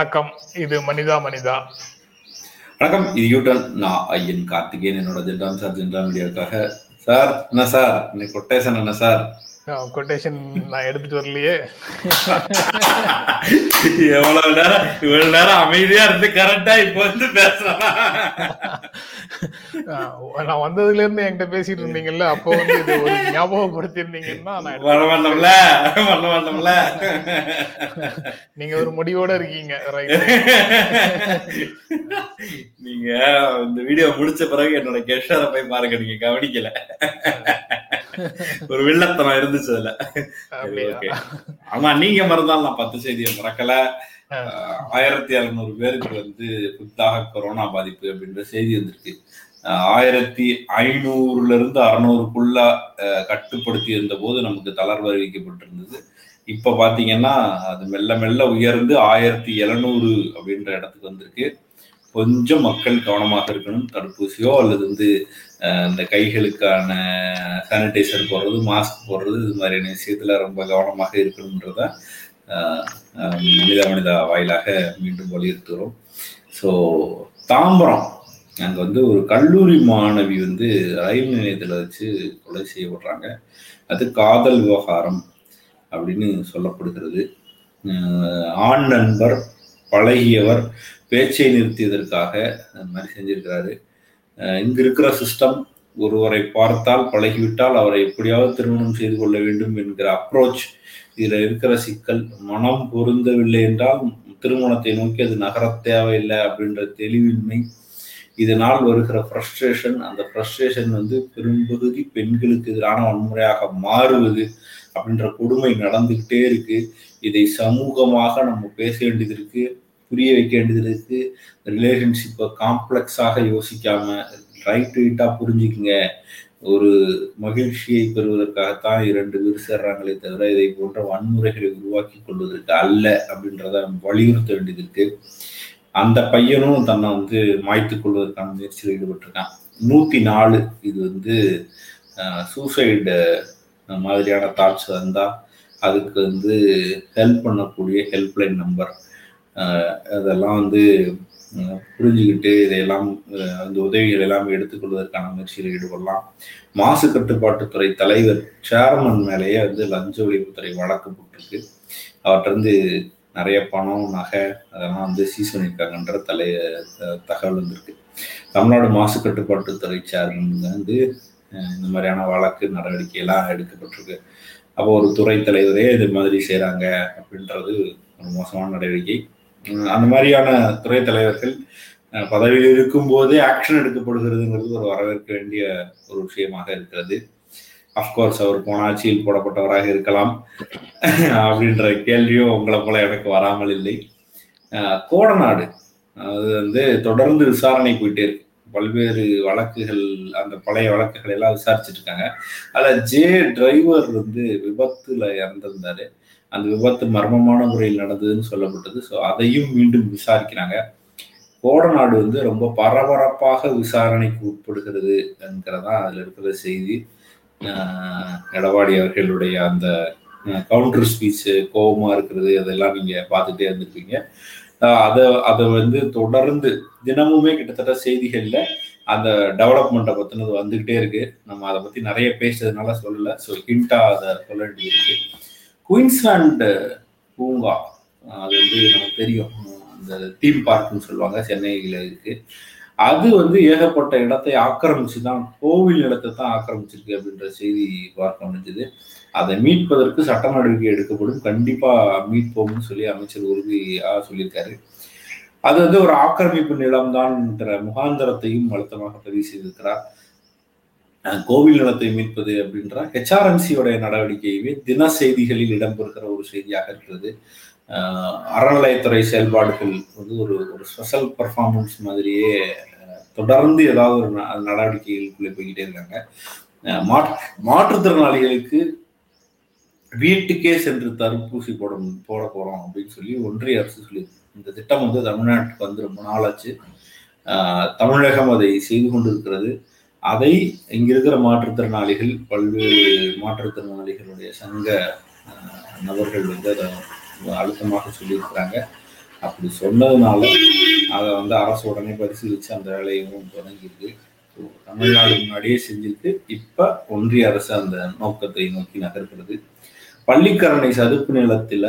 வணக்கம். இது மனிதா மனிதா. வணக்கம். இது யூட்டன் நான் ஐயன் கார்த்திகேயன் என்னோட ஜென்ராம் சார் ஜென்ராம் மீடியாவுக்காக சார் என்ன சார்? இன்னைக்கு கொட்டேஷன் என்ன சார். கொட்டேஷன் நான் எடுத்துட்டு வரலையே. எவ்வளவு நேரம் இவ்வளவு நேரம் அமைதியா இருந்து கரெக்டா இப்ப வந்து பேசுறேன். ஆஹ் நான் வந்ததுல இருந்து என்கிட்ட பேசிட்டு இருந்தீங்கல்ல அப்போ வந்து இது ஒரு ஞாபகப்படுத்திருந்தீங்கன்னா நான் எடுத்து- வர வேண்டாம்ல வர வேண்டாம்ல நீங்க ஒரு முடிவோட இருக்கீங்க நீங்க இந்த வீடியோ முடிச்ச பிறகு என்னோட கெஷரை போய் பாருங்க நீங்க கவனிக்கல. ஒரு வில்லத்தனம் இருந்துச்சு அதுல. ஆமா நீங்க மறந்தாலும் பத்து செய்தியை மறக்கல. ஆயிரத்தி அறுநூறு பேருக்கு வந்து புத்தாக கொரோனா பாதிப்பு அப்படின்ற செய்தி வந்திருக்கு. ஆயிரத்தி ஐநூறுல இருந்து அறுநூறுக்குள்ள கட்டுப்படுத்தி இருந்த போது நமக்கு தளர்வு அறிவிக்கப்பட்டிருந்தது. இப்ப பாத்தீங்கன்னா அது மெல்ல மெல்ல உயர்ந்து ஆயிரத்தி எழுநூறு அப்படின்ற இடத்துக்கு வந்திருக்கு. கொஞ்சம் மக்கள் கவனமாக இருக்கணும். தடுப்பூசியோ அல்லது வந்து இந்த கைகளுக்கான சானிடைசர் போடுறது மாஸ்க் போடுறது இது மாதிரியான விஷயத்துல ரொம்ப கவனமாக இருக்கணுன்றத மனிதா மனிதா வாயிலாக மீண்டும் வலியுறுத்துகிறோம். ஸோ தாம்பரம். அங்கே வந்து ஒரு கல்லூரி மாணவி வந்து ரயில் நிலையத்தில் வச்சு கொலை செய்யப்படுறாங்க. அது காதல் விவகாரம் அப்படின்னு சொல்லப்படுகிறது. ஆண் நண்பர் பழகியவர் பேச்சை நிறுத்தியதற்காக அந்த மாதிரி செஞ்சிருக்கிறாரு. இங்கு இருக்கிற சிஸ்டம் ஒருவரை பார்த்தால் பழகிவிட்டால் அவரை எப்படியாவது திருமணம் செய்து கொள்ள வேண்டும் என்கிற அப்ரோச் இதில் இருக்கிற சிக்கல். மனம் பொருந்தவில்லை என்றால் திருமணத்தை நோக்கி அது நகர தேவையில்லை அப்படின்ற தெளிவின்மை. இதனால் வருகிற ஃப்ரஸ்ட்ரேஷன் அந்த ஃப்ரஸ்ட்ரேஷன் வந்து பெரும்பகுதி பெண்களுக்கு எதிரான வன்முறையாக மாறுவது அப்படின்ற கொடுமை நடந்துகிட்டே இருக்கு. இதை சமூகமாக நம்ம பேச வேண்டியது இருக்கு. புரிய வைக்க வேண்டியது இருக்கு ரிலேஷன்ஷிப்பை காம்ப்ளெக்ஸாக யோசிக்காம ரைட் ரைட்டா புரிஞ்சுக்குங்க. ஒரு மகிழ்ச்சியை பெறுவதற்காகத்தான் இரண்டு பேர் சேர்றாங்களே தவிர இதை போன்ற வன்முறைகளை உருவாக்கி கொள்வதற்கு அல்ல அப்படின்றத வலியுறுத்த வேண்டியது இருக்கு. அந்த பையனும் தன்னை வந்து மாய்த்து கொள்வதற்கான முயற்சியில் ஈடுபட்டிருக்கான். நூத்தி நாலு இது வந்து சூசைடு மாதிரியான தாட்ஸ் வந்தா அதுக்கு வந்து ஹெல்ப் பண்ணக்கூடிய ஹெல்ப்லைன் நம்பர் அதெல்லாம் வந்து புரிஞ்சுக்கிட்டு இதையெல்லாம் அந்த உதவிகள் எல்லாம் எடுத்துக்கொள்வதற்கான முயற்சியில் ஈடுபடலாம். மாசு கட்டுப்பாட்டுத்துறை தலைவர் சேர்மன் மேலேயே வந்து லஞ்ச ஒழிப்புத்துறை வழக்கு போட்டிருக்கு. அவற்றிருந்து நிறைய பணம் நகை அதெல்லாம் வந்து சீஸ் பண்ணியிருக்காங்கன்ற தலை தகவல் வந்திருக்கு. தமிழ்நாடு மாசு கட்டுப்பாட்டுத்துறை சேர்மன் வந்து இந்த மாதிரியான வழக்கு நடவடிக்கை எல்லாம் எடுக்கப்பட்டிருக்கு. அப்போ ஒரு துறை தலைவரே இது மாதிரி செய்கிறாங்க அப்படின்றது ஒரு மோசமான நடவடிக்கை. அந்த மாதிரியான துறை தலைவர்கள் பதவியில் இருக்கும் போதே ஆக்ஷன் எடுக்கப்படுகிறதுங்கிறது ஒரு வரவேற்க வேண்டிய ஒரு விஷயமாக இருக்கிறது. அஃப்கோர்ஸ் அவர் போன ஆட்சியில் போடப்பட்டவராக இருக்கலாம். அப்படின்ற கேள்வியும் உங்களை போல எனக்கு வராமல் இல்லை. கோடநாடு அது வந்து தொடர்ந்து விசாரணை போயிட்டே இருக்கு. பல்வேறு வழக்குகள் அந்த பழைய வழக்குகள் எல்லாம் விசாரிச்சுட்டு இருக்காங்க. அதில் ஜே டிரைவர் வந்து விபத்துல இறந்திருந்தாரு. அந்த விபத்து மர்மமான முறையில் நடந்ததுன்னு சொல்லப்பட்டது. ஸோ அதையும் மீண்டும் விசாரிக்கிறாங்க. கோடநாடு வந்து ரொம்ப பரபரப்பாக விசாரணைக்கு உட்படுகிறது என்கிறதா அதில் இருக்கிற செய்தி. எடப்பாடி அவர்களுடைய அந்த கவுண்டர் ஸ்பீச் கோபமாக இருக்கிறது அதெல்லாம் நீங்கள் பார்த்துட்டே இருந்திருப்பீங்க. அதை அதை வந்து தொடர்ந்து தினமுமே கிட்டத்தட்ட செய்திகளில் அந்த டெவலப்மெண்ட்டை பற்றினது வந்துக்கிட்டே இருக்கு. நம்ம அதை பற்றி நிறைய பேசுறதுனால சொல்லலை. ஸோ ஹிண்டா அதை சொல்ல வேண்டியிருக்கு குயின்ஸ்லாண்டு பூங்கா. அது வந்து நமக்கு தெரியும். அந்த தீம் பார்க்னு சொல்லுவாங்க சென்னையில் இருக்கு. அது வந்து ஏகப்பட்ட இடத்தை ஆக்கிரமிச்சு தான் கோவில் நிலத்தை தான் ஆக்கிரமிச்சிருக்கு அப்படின்ற செய்தி பார்க்க முடிஞ்சது. அதை மீட்பதற்கு சட்ட நடவடிக்கை எடுக்கப்படும். கண்டிப்பா மீட்போம்னு சொல்லி அமைச்சர் உறுதியா சொல்லியிருக்காரு. அது வந்து ஒரு ஆக்கிரமிப்பு நிலம்தான் என்ற முகாந்தரத்தையும் அழுத்தமாக பதிவு செய்திருக்கிறார். கோவில் நிலத்தை மீட்பது அப்படின்ற ஹெச்ஆர்எம்சியோடைய நடவடிக்கையுமே தின செய்திகளில் இடம்பெறுகிற ஒரு செய்தியாக இருக்கிறது. அறநிலையத்துறை செயல்பாடுகள் வந்து ஒரு ஒரு ஸ்பெஷல் பர்ஃபார்மன்ஸ் மாதிரியே தொடர்ந்து ஏதாவது ஒரு ந- நடவடிக்கைகளுக்குள்ளே போய்கிட்டே இருக்காங்க. மாற்று மாற்றுத்திறனாளிகளுக்கு வீட்டுக்கே சென்று தடுப்பூசி போட போட போறோம் அப்படின்னு சொல்லி ஒன்றிய அரசு சொல்லி இந்த திட்டம் வந்து தமிழ்நாட்டுக்கு வந்து ரொம்ப நாளாச்சு. தமிழகம் அதை செய்து கொண்டிருக்கிறது. அதை இங்க இருக்கிற மாற்றுத்திறனாளிகள் பல்வேறு மாற்றுத்திறனாளிகளுடைய சங்க நபர்கள் வந்து அதை அழுத்தமாக சொல்லியிருக்கிறாங்க. அப்படி சொன்னதுனால அதை வந்து அரசு உடனே பரிசீலிச்சு அந்த வேலையும் தொடங்கியிருக்கு. தமிழ்நாடு முன்னாடியே செஞ்சுட்டு இப்போ ஒன்றிய அரசு அந்த நோக்கத்தை நோக்கி நகர்கிறது. பள்ளிக்கரணை சதுப்பு நிலத்தில்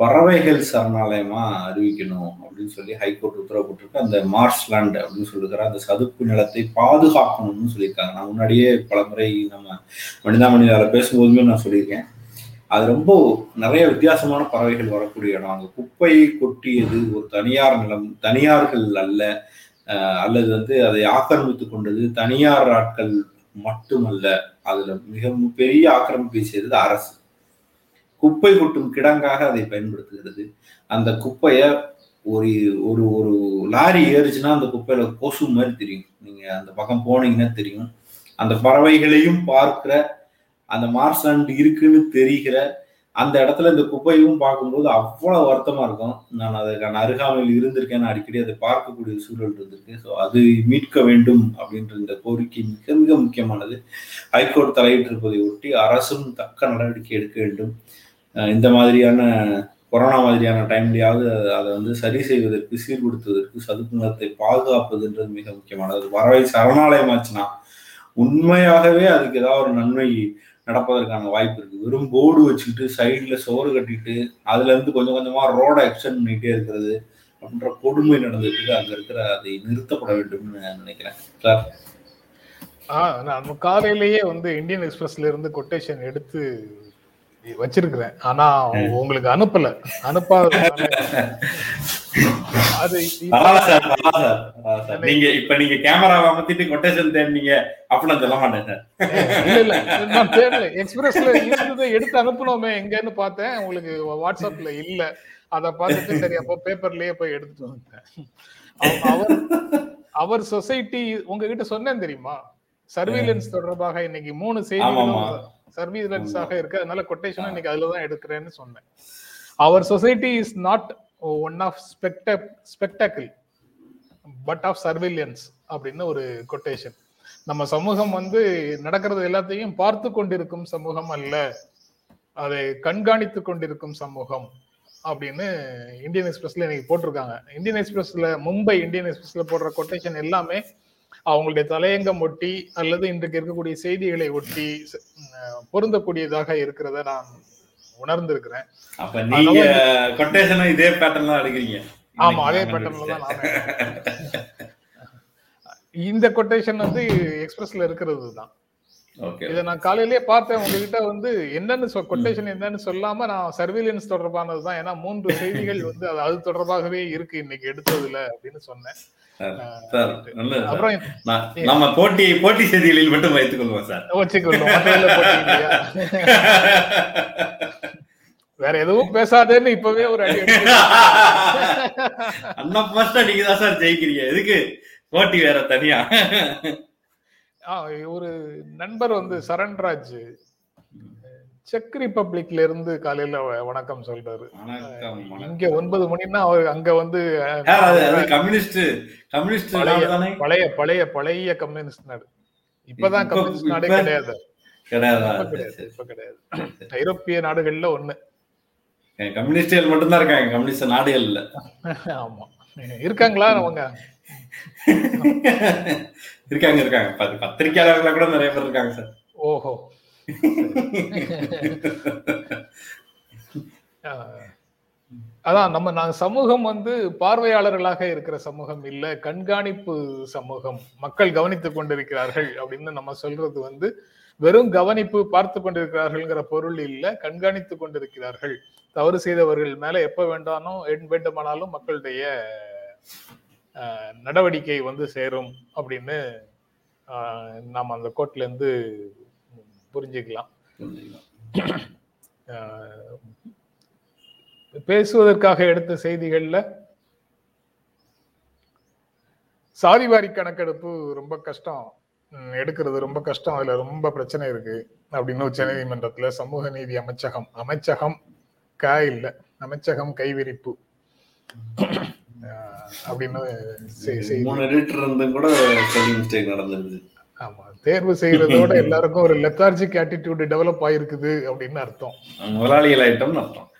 பறவைகள் சரணாலயமா அறிவிக்கணும் அப்படின்னு சொல்லி ஹைகோர்ட் உத்தரவு போட்டிருக்கு. அந்த மார்ஷ்லாண்ட் அப்படின்னு சொல்லுகிற அந்த சதுப்பு நிலத்தை பாதுகாக்கணும்னு சொல்லியிருக்காங்க. நான் முன்னாடியே பல முறை நம்ம மனிதாமணியால பேசும்போதுமே நான் சொல்லியிருக்கேன். அது ரொம்ப நிறைய வித்தியாசமான பறவைகள் வரக்கூடிய இடம். அங்கே குப்பையை கொட்டியது ஒரு தனியார் நிலம் தனியார்கள் அல்ல அல்லது வந்து அதை ஆக்கிரமித்து கொண்டது தனியார் ஆட்கள் மட்டுமல்ல. அதுல மிக பெரிய ஆக்கிரமிப்பை செய்தது அரசு. குப்பை கொட்டும் கிடங்காக அதை பயன்படுத்துகிறது. அந்த குப்பைய ஒரு ஒரு ஒரு லாரி ஏறிச்சுன்னா அந்த குப்பையில கொசு மாதிரி தெரியும். நீங்க அந்த பக்கம் போனீங்கன்னா தெரியும். அந்த பறவைகளையும் பார்க்கிற அந்த மார்சாண்ட் இருக்குன்னு தெரிகிற அந்த இடத்துல இந்த குப்பையும் பார்க்கும்போது அவ்வளவு வருத்தமா இருக்கும். நான் அதுக்கான அருகாமையில் இருந்திருக்கேன். நான் அடிக்கடி அதை பார்க்கக்கூடிய சூழல் இருந்திருக்கு. ஸோ அது மீட்க வேண்டும் அப்படின்ற இந்த கோரிக்கை மிக மிக முக்கியமானது. ஹைகோர்ட் தலையிட்டிருப்பதை ஒட்டி அரசும் தக்க நடவடிக்கை எடுக்க வேண்டும். இந்த மாதிரியான கொரோனா மாதிரியான டைம்லயாவது அதை வந்து சரி செய்வதற்கு சீர்படுத்துவதற்கு சதுப்பு நிலத்தை பாதுகாப்பதுன்றது மிக முக்கியமானது. பறவை சரணாலயமாச்சுன்னா உண்மையாகவே அதுக்கு ஏதாவது ஒரு நன்மை நடப்பதற்கான வாய்ப்பு இருக்கு. வெறும் போர்டு வச்சுக்கிட்டு சைட்ல சோறு கட்டிட்டு அதுல இருந்து கொஞ்சம் கொஞ்சமா ரோட எக்ஸ்டெண்ட் பண்ணிட்டே இருக்கிறது அப்படின்ற கொடுமை நடந்துட்டு அங்கே அங்க இருக்கிற அதை நிறுத்தப்பட வேண்டும்னு நான் நினைக்கிறேன். சார் ஆஹ் நம்ம காலையிலேயே வந்து இந்தியன் எக்ஸ்பிரஸ்ல இருந்து கொட்டேஷன் எடுத்து வச்சிருக்கிறேன். ஆனா உங்களுக்கு அனுப்பல. அது சார். நீங்க இப்ப நீங்க கேமராவை அமர்த்திட்டு கொட்டேஷன் தேடினீங்க அப்படி நான் சொல்ல மாட்டேன் சார். இல்ல இல்ல. நான் தேடல. எக்ஸ்பிரஸ்ல இருந்ததை எடுத்து அனுப்பணுமே எங்கன்னு பார்த்தேன். உங்களுக்கு வாட்ஸ்அப்ல இல்ல. அத பார்த்துட்டு சரி அப்போ பேப்பர்லயே போய் எடுத்துட்டு வந்தேன் அவ- அவர் அவர் சொசைட்டி உங்ககிட்ட சொன்னேன் தெரியுமா? சர்வீலன்ஸ் தொடர்பாக இன்னைக்கு மூணு செய்திகளும் ஆமா. சர்வீலன்ஸாக இருக்கு. அதனால கொட்டேஷன் இன்னைக்கு அதுல தான் எடுக்கிறேன்னு சொன்னேன். அவர் society is not one of spectacle but of surveillance அப்படின்னு ஒரு கொட்டேஷன் நம்ம சமூகம் வந்து நடக்கிறது எல்லாத்தையும் பார்த்து கொண்டிருக்கும் சமூகம் அல்ல. அதை கண்காணித்து கொண்டிருக்கும் சமூகம் அப்படின்னு இந்தியன் எக்ஸ்பிரஸ்ல இன்னைக்கு போட்டிருக்காங்க. இந்தியன் எக்ஸ்பிரஸ்ல மும்பை இந்தியன் எக்ஸ்பிரஸ்ல போடுற கொட்டேஷன் எல்லாமே அவங்களுடைய தலையங்கம் ஒட்டி அல்லது இன்றைக்கு இருக்கக்கூடிய செய்திகளை ஒட்டி பொருந்தக்கூடியதாக இருக்கிறத நான் உணர்ந்திருக்கிறேன். அப்ப நீங்க கொட்டேஷனும் இதே பேட்டர்ன் தான் எடுக்கிறீங்க ஆமா அதே பேட்டர்ன்ல தான் இந்த கொட்டேஷன் வந்து எக்ஸ்பிரஸ்ல இருக்கிறது தான். இதை நான் காலையிலேயே பார்த்தேன். உங்ககிட்ட வந்து என்னன்னு கொட்டேஷன் என்னன்னு சொல்லாம நான் சர்வீலன்ஸ் தொடர்பானது தான். ஏன்னா மூன்று செய்திகள் வந்து அது அது தொடர்பாகவே இருக்கு இன்னைக்கு எடுத்ததுல அப்படின்னு சொன்னேன். நம்ம போட்டி போட்டி செய்திகளில் மட்டும் வைத்துக் கொள்வோம் சார்? வேற எதுவும் பேசாதேன்னு இப்பவே ஒரு அடி. அண்ணா ஃபர்ஸ்டா நீங்க தான் சார்? ஜெயிக்கிறீங்க. எதுக்கு? போட்டி வேற தனியா. ஒரு நண்பர் வந்து சரண்ராஜ். செக் ரிப்பப்ளிக்ல இருந்து காலையில வணக்கம் சொல்றாரு. இங்க ஒன்பது மணின்னா அவர் அங்க வந்து கம்யூனிஸ்ட் கம்யூனிஸ்ட் பழைய பழைய பழைய கம்யூனிஸ்ட் நாடு. இப்பதான் இப்ப- கம்யூனிஸ்ட் நாடே கிடையாது. கிடையாதா? இப்ப கிடையாது ஐரோப்பிய நாடுகள்ல ஒண்ணு. கம்யூனிஸ்டுகள் மட்டும்தான் இருக்காங்க கம்யூனிஸ்ட் நாடுகள் இல்ல ஆமா. இருக்காங்களா அவங்க? இருக்காங்க இருக்காங்க. பத்- பத்திரிக்கையாளர்களா கூட நிறைய பேர் இருக்காங்க சார். ஓஹோ. அதான் நம்ம நாங்க சமூகம் வந்து பார்வையாளர்களாக இருக்கிற சமூகம் இல்ல கண்காணிப்பு சமூகம் மக்கள் கவனித்துக் கொண்டிருக்கிறார்கள் அப்படின்னு நம்ம சொல்றது வந்து வெறும் கவனிப்பு பார்த்து கொண்டிருக்கிறார்கள்ங்கிற பொருள் இல்ல கண்காணித்து கொண்டிருக்கிறார்கள். தவறு செய்தவர்கள் மேல எப்ப வேண்டானோ என் வேண்டுமானாலும் மக்களுடைய நடவடிக்கை வந்து சேரும் அப்படின்னு நாம் அந்த கோட்ல இருந்து புரிஞ்சுக்கலாம். பேசுவதற்காக எடுத்த செய்திகள்ல சாதிவாரி கணக்கெடுப்பு ரொம்ப கஷ்டம். எடுக்கிறது ரொம்ப கஷ்டம். அதுல ரொம்ப பிரச்சனை இருக்கு. அப்படின்னு உச்ச நீதிமன்றத்துல சமூக நீதி அமைச்சகம் அமைச்சகம் க இல்லை. அமைச்சகம் கைவிரிப்பு. அப்படின்னு ஆமா தேர்வு செய்யறதோட எல்லாருக்கும் ஒரு லெத்தார்ஜிக் ஆட்டிடியூட் டெவலப் ஆயிருக்குது அப்படின்னு அர்த்தம். முதலாளிகள் ஐட்டம்னு அர்த்தம்.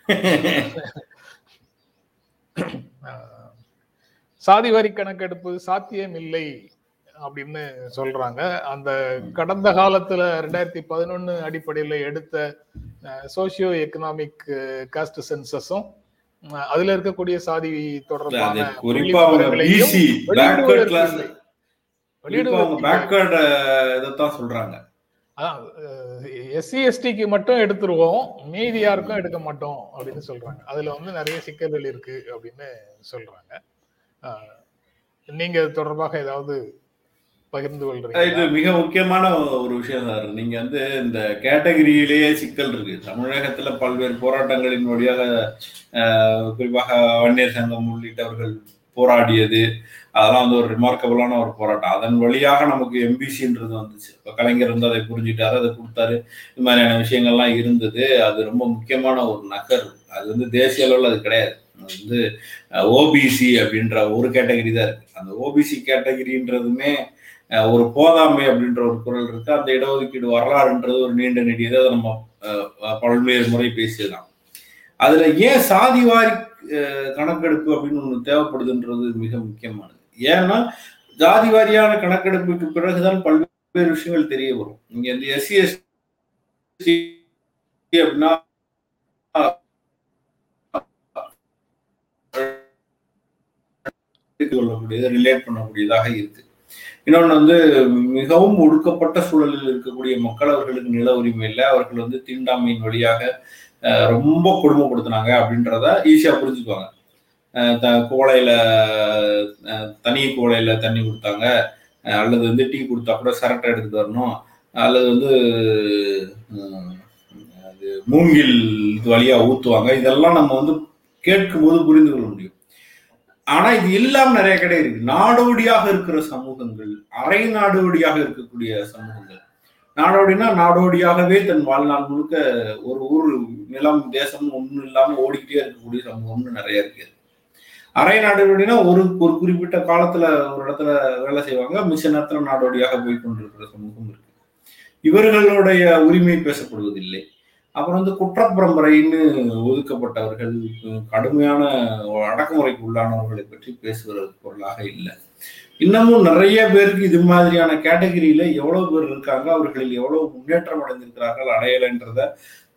சாதி வாரி கணக்கெடுப்பு சாத்தியம் இல்லை அப்படின்னு சொல்றாங்க. அந்த கடந்த காலத்துல ரெண்டாயிரத்தி பதினொன்னு அடிப்படையில எடுத்த சோசியோ எக்கனாமிக் காஸ்ட் சென்சஸும் அதுல இருக்கக்கூடிய சாதி தொடர்பான சொல்றாங்க. எஸ்சி எஸ்டிக்கு மட்டும் எடுத்துருவோம். மீதி யாருக்கும் எடுக்க மாட்டோம் அப்படின்னு சொல்றாங்க. அதுல வந்து நிறைய சிக்கல்கள் இருக்கு அப்படின்னு சொல்றாங்க. நீங்க தொடர்பாக ஏதாவது பகிர்ந்து கொள்றீங்க. இது மிக முக்கியமான ஒரு விஷயம் சார். நீங்க வந்து இந்த கேட்டகரியிலேயே சிக்கல் இருக்கு. தமிழகத்துல பல்வேறு போராட்டங்களின் வழியாக குறிப்பாக வன்னியர் சங்கம் உள்ளிட்டவர்கள் போராடியது. அதெல்லாம் வந்து ஒரு ரிமார்க்கபிளான ஒரு போராட்டம். அதன் வழியாக நமக்கு எம்பிசின்றது வந்துச்சு. இப்போ கலைஞர் வந்து அதை புரிஞ்சுட்டாரு அதை கொடுத்தாரு. இது மாதிரியான விஷயங்கள்லாம் இருந்தது. அது ரொம்ப முக்கியமான ஒரு நகர். அது வந்து தேசிய அளவில் அது கிடையாது. வந்து ஓபிசி அப்படின்ற ஒரு கேட்டகரி தான் இருக்கு. அந்த ஓபிசி கேட்டகரின்றதுமே ஒரு போதாமை அப்படின்ற ஒரு குரல் இருக்கு. அந்த இடஒதுக்கீடு வரலாறுன்றது ஒரு நீண்ட நெடியதை. அதை நம்ம பல்வேறு முறை பேசியதான் அதுல ஏன் சாதிவாரி கணக்கெடுப்பு அப்படின்னு ஒன்று தேவைப்படுதுன்றது மிக முக்கியமானது. ஏன்னா ஜாதி வாரியான கணக்கெடுப்புக்கு பிறகுதான் பல்வேறு விஷயங்கள் தெரிய வரும். இங்க இந்த எஸ்சி எஸ்டி அப்படின்னா கொள்ளக்கூடியது ரிலேட் பண்ணக்கூடியதாக இருக்கு. இன்னொன்று வந்து மிகவும் ஒடுக்கப்பட்ட சூழலில் இருக்கக்கூடிய மக்கள் அவர்களுக்கு நில உரிமை இல்லை. அவர்கள் வந்து தீண்டாமையின் வழியாக ரொம்ப கொடுமைப்படுத்தினாங்க அப்படின்றத ஈஸியாக புரிஞ்சுக்குவாங்க. கோலையில் தனி கோலையில் தண்ணி கொடுத்தாங்க. அல்லது வந்து டீ கொடுத்தா கூட சரட்டை எடுத்துட்டு வரணும். அல்லது வந்து அது மூங்கில் இது வழியாக ஊற்றுவாங்க இதெல்லாம் நம்ம வந்து கேட்கும்போது புரிந்து கொள்ள முடியும். ஆனா இது இல்லாம நிறைய கடை இருக்கு. நாடோடியாக இருக்கிற சமூகங்கள் அரை நாடோடியாக இருக்கக்கூடிய சமூகங்கள். நாடோடினா நாடோடியாகவே தன் வாழ்நாள் முழுக்க ஒரு ஊர் நிலம் தேசம் ஒன்றும் இல்லாம ஓடிக்கிட்டே இருக்கக்கூடிய சமூகம்னு நிறைய இருக்கு. அரை நாடோடினா ஒரு ஒரு குறிப்பிட்ட காலத்துல ஒரு இடத்துல வேலை செய்வாங்க. மிச்ச நேரத்துல நாடோடியாக போய் கொண்டிருக்கிற சமூகம் இருக்கு. இவர்களுடைய உரிமை பேசப்படுவதில்லை. அப்புறம் வந்து குற்றப்பரம்பரைன்னு ஒதுக்கப்பட்டவர்கள் கடுமையான அடக்குமுறைக்கு உள்ளானவர்களை பற்றி பேசுகிற பொருளாக இல்லை. இன்னமும் நிறைய பேருக்கு இது மாதிரியான கேட்டகரியில எவ்வளவு பேர் இருக்காங்க அவர்களில் எவ்வளவு முன்னேற்றம் அடைந்திருக்கிறார்கள் அடையலைன்றத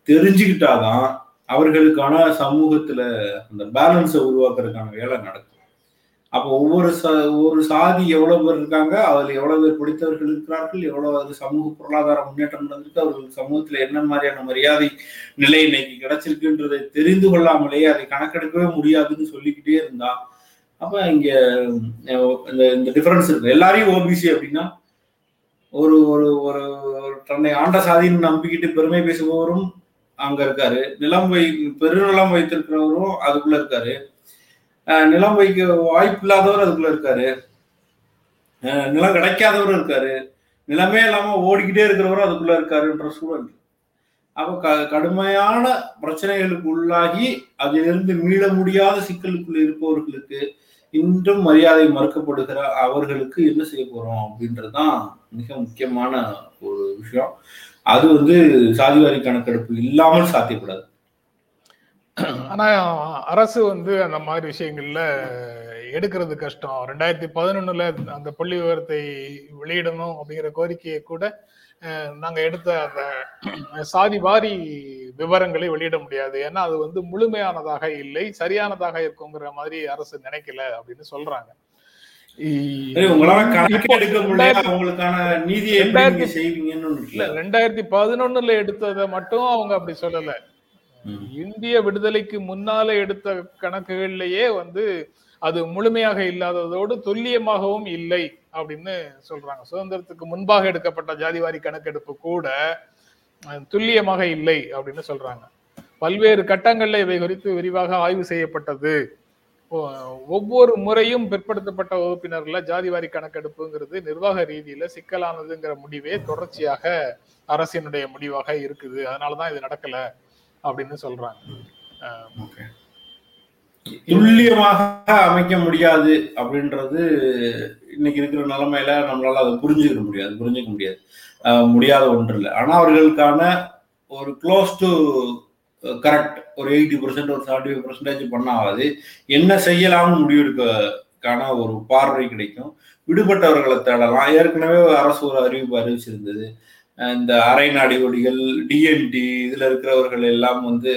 தெரிஞ்சுக்கிட்டாதான் அவர்களுக்கான சமூகத்துல அந்த பேலன்ஸை உருவாக்குறதுக்கான வேலை நடக்கும். அப்போ ஒவ்வொரு ச ஒரு சாதி எவ்வளவு பேர் இருக்காங்க அதில் எவ்வளவு பேர் பிடித்தவர்கள் இருக்கிறார்கள் எவ்வளவு அது சமூக பொருளாதார முன்னேற்றம் நடந்திருக்கு அவர்கள் சமூகத்தில் என்ன மாதிரியான மரியாதை நிலை இன்னைக்கு கிடைச்சிருக்குன்றதை தெரிந்து கொள்ளாமலேயே அதை கணக்கெடுக்கவே முடியாதுன்னு சொல்லிக்கிட்டே இருந்தா அப்ப இங்க இந்த இந்த டிஃபரன்ஸ் இருக்கு. எல்லாரையும் ஓபிசி அப்படின்னா ஒரு ஒரு ஒரு தன்னை ஆண்ட சாதின்னு நம்பிக்கிட்டு பெருமை பேசுபவரும் அங்க இருக்காரு. நிலம் வை பெருநிலம் வைத்திருக்கிறவரும் அதுக்குள்ள இருக்காரு. நிலம் வைக்க வாய்ப்பு இல்லாதவர் அதுக்குள்ள இருக்காரு. நிலம் கிடைக்காதவரும் இருக்காரு. நிலமே இல்லாம ஓடிக்கிட்டே இருக்கிறவரும் அதுக்குள்ள இருக்காருன்ற சூழல். அப்ப க கடுமையான பிரச்சனைகளுக்கு உள்ளாகி அதிலிருந்து மீள முடியாத சிக்கலுக்குள்ள இருப்பவர்களுக்கு இன்றும் மரியாதை மறுக்கப்படுகிற அவர்களுக்கு என்ன செய்ய போறோம் அப்படின்றதுதான் மிக முக்கியமான ஒரு விஷயம். அது வந்து சாதிவாரி கணக்கெடுப்பு இல்லாமல் சாத்தியப்படாது. ஆனா அரசு வந்து அந்த மாதிரி விஷயங்கள்ல எடுக்கிறது கஷ்டம். ரெண்டாயிரத்தி பதினொன்னுல அந்த புள்ளி விவரத்தை வெளியிடணும் அப்படிங்கிற கோரிக்கையை கூட நாங்க எடுத்த அந்த சாதி வாரி விவரங்களை வெளியிட முடியாது. ஏன்னா அது வந்து முழுமையானதாக இல்லை சரியானதாக இருக்குங்கிற மாதிரி அரசு நினைக்கல அப்படின்னு சொல்றாங்க. ரெண்டாயிரத்தி பதினொன்னுல எடுத்ததை மட்டும் அவங்க அப்படி சொல்லல. இந்திய விடுதலைக்கு முன்னால எடுத்த கணக்குகள்லயே வந்து அது முழுமையாக இல்லாததோடு துல்லியமாகவும் இல்லை அப்படின்னு சொல்றாங்க. சுதந்திரத்துக்கு முன்பாக எடுக்கப்பட்ட ஜாதிவாரி கணக்கெடுப்பு கூட துல்லியமாக இல்லை அப்படின்னு சொல்றாங்க. பல்வேறு கட்டங்கள்ல இவை குறித்து விரிவாக ஆய்வு செய்யப்பட்டது. ஒவ்வொரு முறையும் பிற்படுத்தப்பட்ட வகுப்பினர்ல ஜாதிவாரி கணக்கெடுப்புங்கிறது நிர்வாக ரீதியில சிக்கலானதுங்கிற முடிவே தொடர்ச்சியாக அரசினுடைய முடிவாக இருக்குது. அதனாலதான் இது நடக்கல. அப்படின்னு சொல்றாங்க. துல்லியமாக அமைக்க முடியாது அப்படின்றது இன்னைக்கு இருக்கிற நிலைமையில நம்மளால அதை புரிஞ்சுக்க முடியாது புரிஞ்சுக்க முடியாது. முடியாத ஒன்று இல்லை ஆனா அவர்களுக்கான ஒரு க்ளோஸ் டு கரெக்ட் ஒரு எயிட்டி பர்சன்ட் ஒரு செவன்டி ஃபைவ் பர்சன்டேஜ் பண்ணாவது என்ன செய்யலாம்னு முடிவெடுக்கக்கான ஒரு பார்வை கிடைக்கும். விடுபட்டவர்களை தேடலாம். ஏற்கனவே அரசு ஒரு அறிவிப்பு அறிவிச்சிருந்தது. இந்த uh, அரை நாடிகொடிகள் டிஎன்டி இதுல இருக்கிறவர்கள் எல்லாம் வந்து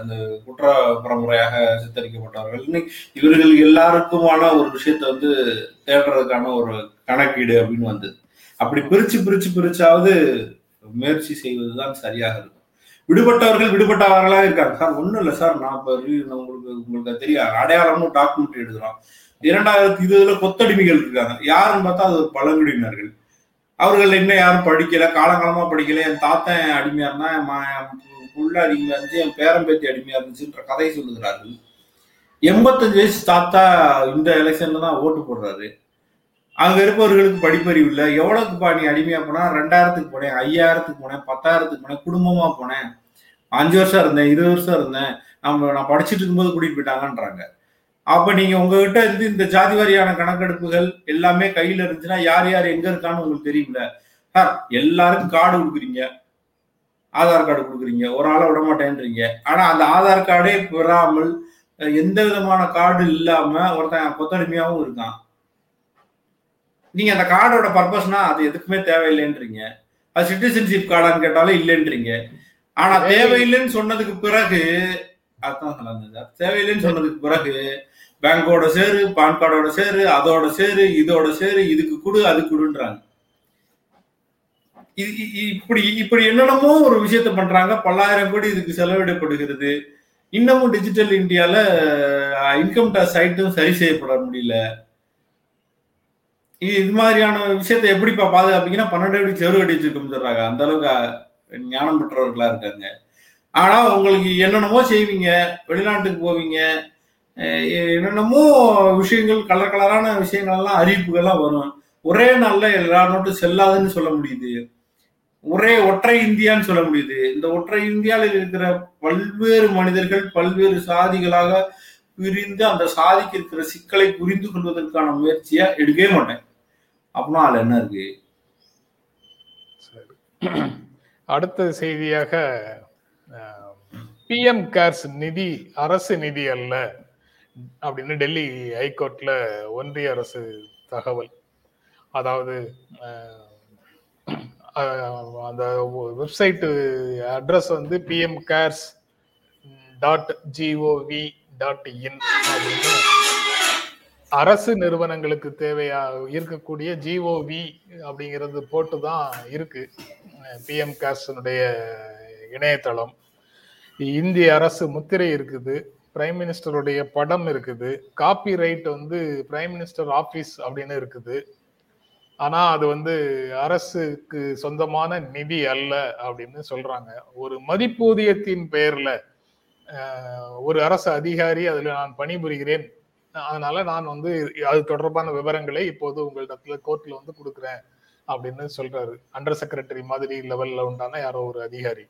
அந்த குற்ற பரம்பரையாக சித்தரிக்கப்பட்டவர்கள். இவர்கள் எல்லாருக்குமான ஒரு விஷயத்த வந்து தேடுறதுக்கான ஒரு கணக்கீடு அப்படின்னு வந்தது. அப்படி பிரிச்சு பிரிச்சு பிரிச்சாவது முயற்சி செய்வதுதான் சரியாக இருக்கும். விடுபட்டவர்கள் விடுபட்டவர்களா இருக்காங்க. சார் ஒண்ணும் இல்லை சார். நான் இப்ப உங்களுக்கு உங்களுக்கு தெரியாது. அடையாளம்னு டாக்குமெண்ட் எழுதுறோம் இரண்டாயிரத்தி இருபதுல கொத்தடிமைகள் இருக்காங்க. யாருன்னு பார்த்தா அது பழங்குடியினர்கள். அவர்கள் இன்னும் யாரும் படிக்கல காலங்காலமா படிக்கல. என் தாத்தன் அடிமையா இருந்தா என் புள்ள அடிமையா இருந்துச்சு என் பேரம்பேத்தி அடிமையா இருந்துச்சுன்ற கதை சொல்லுகிறார்கள். எண்பத்தஞ்சு வயசு தாத்தா இந்த எலெக்ஷன்ல தான் ஓட்டு போடுறாரு. அங்க இருப்பவர்களுக்கு படிப்பறிவு இல்லை. எவ்வளவுக்குப்பா நீ அடிமையா போனா? ரெண்டாயிரத்துக்கு போனேன் ஐயாயிரத்துக்கு போனேன் பத்தாயிரத்துக்கு போனேன் குடும்பமா போனேன். அஞ்சு வருஷம் இருந்தேன் இருபது வருஷம் இருந்தேன். நம்ம நான் படிச்சுட்டு இருக்கும்போது கூட்டிட்டு போயிட்டாங்கன்றாங்க. அப்ப நீங்க உங்ககிட்ட இருந்து இந்த ஜாதி வாரியான கணக்கெடுப்புகள் எல்லாமே கையில இருந்துச்சுன்னா யார் யார் எங்க இருக்கான்னு உங்களுக்கு தெரியும்ல. சார் எல்லாருக்கும் கார்டு கொடுக்குறீங்க. ஆதார் கார்டு கொடுக்குறீங்க. ஒரு ஆளை விட மாட்டேன்றீங்க. ஆனா அந்த ஆதார் கார்டே பெறாமல் எந்த விதமான கார்டு இல்லாம ஒருத்தன் கொத்தடிமையாவும் இருக்கான். நீங்க அந்த கார்டோட பர்பஸ்னா அது எதுக்குமே தேவையில்லைன்றீங்க. அது சிட்டிசன்ஷிப் கார்டான்னு கேட்டாலும் இல்லைன்றீங்க. ஆனா தேவையில்லைன்னு சொன்னதுக்கு பிறகு அதான் சொன்னாங்க தேவையில்லைன்னு சொன்னதுக்கு பிறகு பேங்கோட சேரு பான் கார்டோட சேரு அதோட சேரு இதோட சேரு இதுக்கு கொடு அது கொடுன்றாங்க. இப்படி இப்படி என்னென்னமோ ஒரு விஷயத்த பண்றாங்க. பல்லாயிரம் கோடி இதுக்கு செலவிடப்படுகிறது. இன்னமும் டிஜிட்டல் இந்தியால இன்கம் டேக்ஸ் சைட்டும் சரி செய்யப்பட முடியல. இது மாதிரியான விஷயத்த எப்படிப்பா பாதுகாப்பீங்கன்னா பன்னெண்டு அடி செவரு கட்டி அந்த அளவுக்கு ஞானம் பெற்றவர்களா இருக்காங்க. ஆனா உங்களுக்கு என்னென்னமோ செய்வீங்க. வெளிநாட்டுக்கு போவீங்க. என்னென்னமோ விஷயங்கள் கலர் கலரான விஷயங்கள் எல்லாம் அறிவிப்புகள்லாம் வரும். ஒரே நாளில் எல்லா நோட்டும் செல்லாதுன்னு சொல்ல முடியுது. ஒரே ஒற்றை இந்தியான்னு சொல்ல முடியுது. இந்த ஒற்றை இந்தியாவில் இருக்கிற பல்வேறு மனிதர்கள் பல்வேறு சாதிகளாக பிரிந்து அந்த சாதிக்கு இருக்கிற சிக்கலை புரிந்து கொள்வதற்கான முயற்சியா எடுக்கவே மாட்டேன். அப்படின்னா அதுல என்ன இருக்கு? அடுத்த செய்தியாக பிஎம் கேர்ஸ் நிதி அரசு நிதி அல்ல. அப்படின்னு டெல்லி ஹைகோர்ட்ல ஒன்றிய அரசு தகவல். அதாவது அந்த வெப்சைட்டு அட்ரஸ் வந்து PM cares dot GOV dot in அப்படின்னு அரசு நிறுவனங்களுக்கு தேவையா இருக்கக்கூடிய ஜிஓவி அப்படிங்கிறது போட்டு தான் இருக்கு பிஎம் கேர்ஸினுடைய இணையதளம். இந்திய அரசு முத்திரை இருக்குது. பிரைம் மினிஸ்டருடைய படம் இருக்குது. காப்பி ரைட் வந்து பிரைம் மினிஸ்டர் ஆபீஸ் அப்படின்னு இருக்குது. ஆனா அது வந்து அரசுக்கு சொந்தமான நிதி அல்ல அப்படின்னு சொல்றாங்க. ஒரு மதிப்பூதியத்தின் பெயர்ல ஒரு அரசு அதிகாரி அதுல நான் பணிபுரிகிறேன். அதனால நான் வந்து அது தொடர்பான விவரங்களை இப்போது உங்களிடத்துல கோர்ட்ல வந்து கொடுக்குறேன் அப்படின்னு சொல்றாரு. அண்டர் செக்ரட்டரி மாதிரி லெவல்ல உண்டான யாரோ ஒரு அதிகாரி.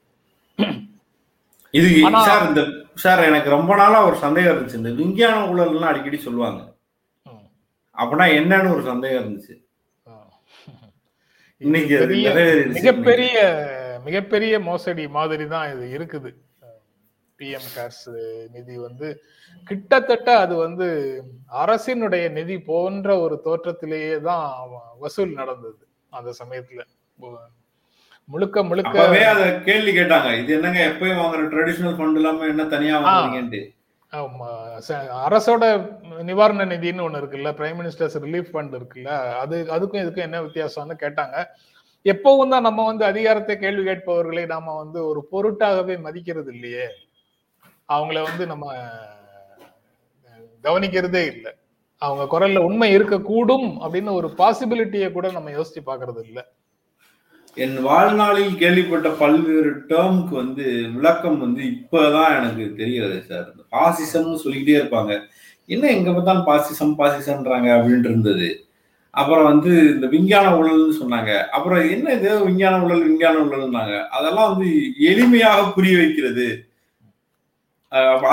இது சார் இந்த சார் எனக்கு ரொம்ப நாளா ஒரு சந்தேகம் இருந்துச்சு. இந்த விஞ்ஞான ஊழல்லாம் அடிக்கடி சொல்லுவாங்க. அப்படின்னா என்னன்னு ஒரு சந்தேகம் இருந்துச்சு. இன்னைக்கு மிகப்பெரிய மிகப்பெரிய மோசடி மாதிரி தான் இது இருக்குது. பிஎம் கேர்ஸ் நிதி வந்து கிட்டத்தட்ட அது வந்து அரசினுடைய நிதி போன்ற ஒரு தோற்றத்திலேயே தான் வசூல் நடந்தது அந்த சமயத்துல. முழுக்க முழுக்க அத கேள்வி கேட்டாங்க. இது என்னங்க எப்பயும் வாங்குற ட்ரெடிஷனல் ஃபண்ட் இல்லாம என்ன தனியா வாங்குறீங்கன்ட்டு. அரசோட நிவாரண நிதினு ஒண்ணு இருக்குல்ல பிரைம் மினிஸ்டர்ஸ் ரிலீஃப் ஃபண்ட் இருக்குல்ல அது அதுக்கும் இதுக்கும் என்ன வித்தியாசம்னு கேட்டாங்க. எப்பவும் தான் நம்ம வந்து அதிகாரத்தை கேள்வி கேட்பவர்களை நாம வந்து ஒரு பொருட்டாகவே மதிக்கிறது இல்லையே. அவங்கள வந்து நம்ம கவனிக்கிறதே இல்லை. அவங்க குரல்ல உண்மை இருக்கக்கூடும் அப்படின்னு ஒரு பாசிபிலிட்டியை கூட நம்ம யோசிச்சு பாக்குறது இல்லை. என் வாழ்நாளில் கேள்விப்பட்ட பல்வேறு டேர்முக்கு வந்து விளக்கம் வந்து இப்பதான் எனக்கு தெரிகிறது சார் பாசிசம்னு சொல்லிக்கிட்டே இருப்பாங்க. என்ன எங்க பார்த்தாலும் பாசிசம் பாசிசம்ன்றாங்க அப்படின்ட்டு இருந்தது. அப்புறம் வந்து இந்த விஞ்ஞான ஊழல்னு சொன்னாங்க. அப்புறம் என்ன இது? விஞ்ஞான ஊழல் விஞ்ஞான ஊழல்னாங்க. அதெல்லாம் வந்து எளிமையாக புரிய வைக்கிறது.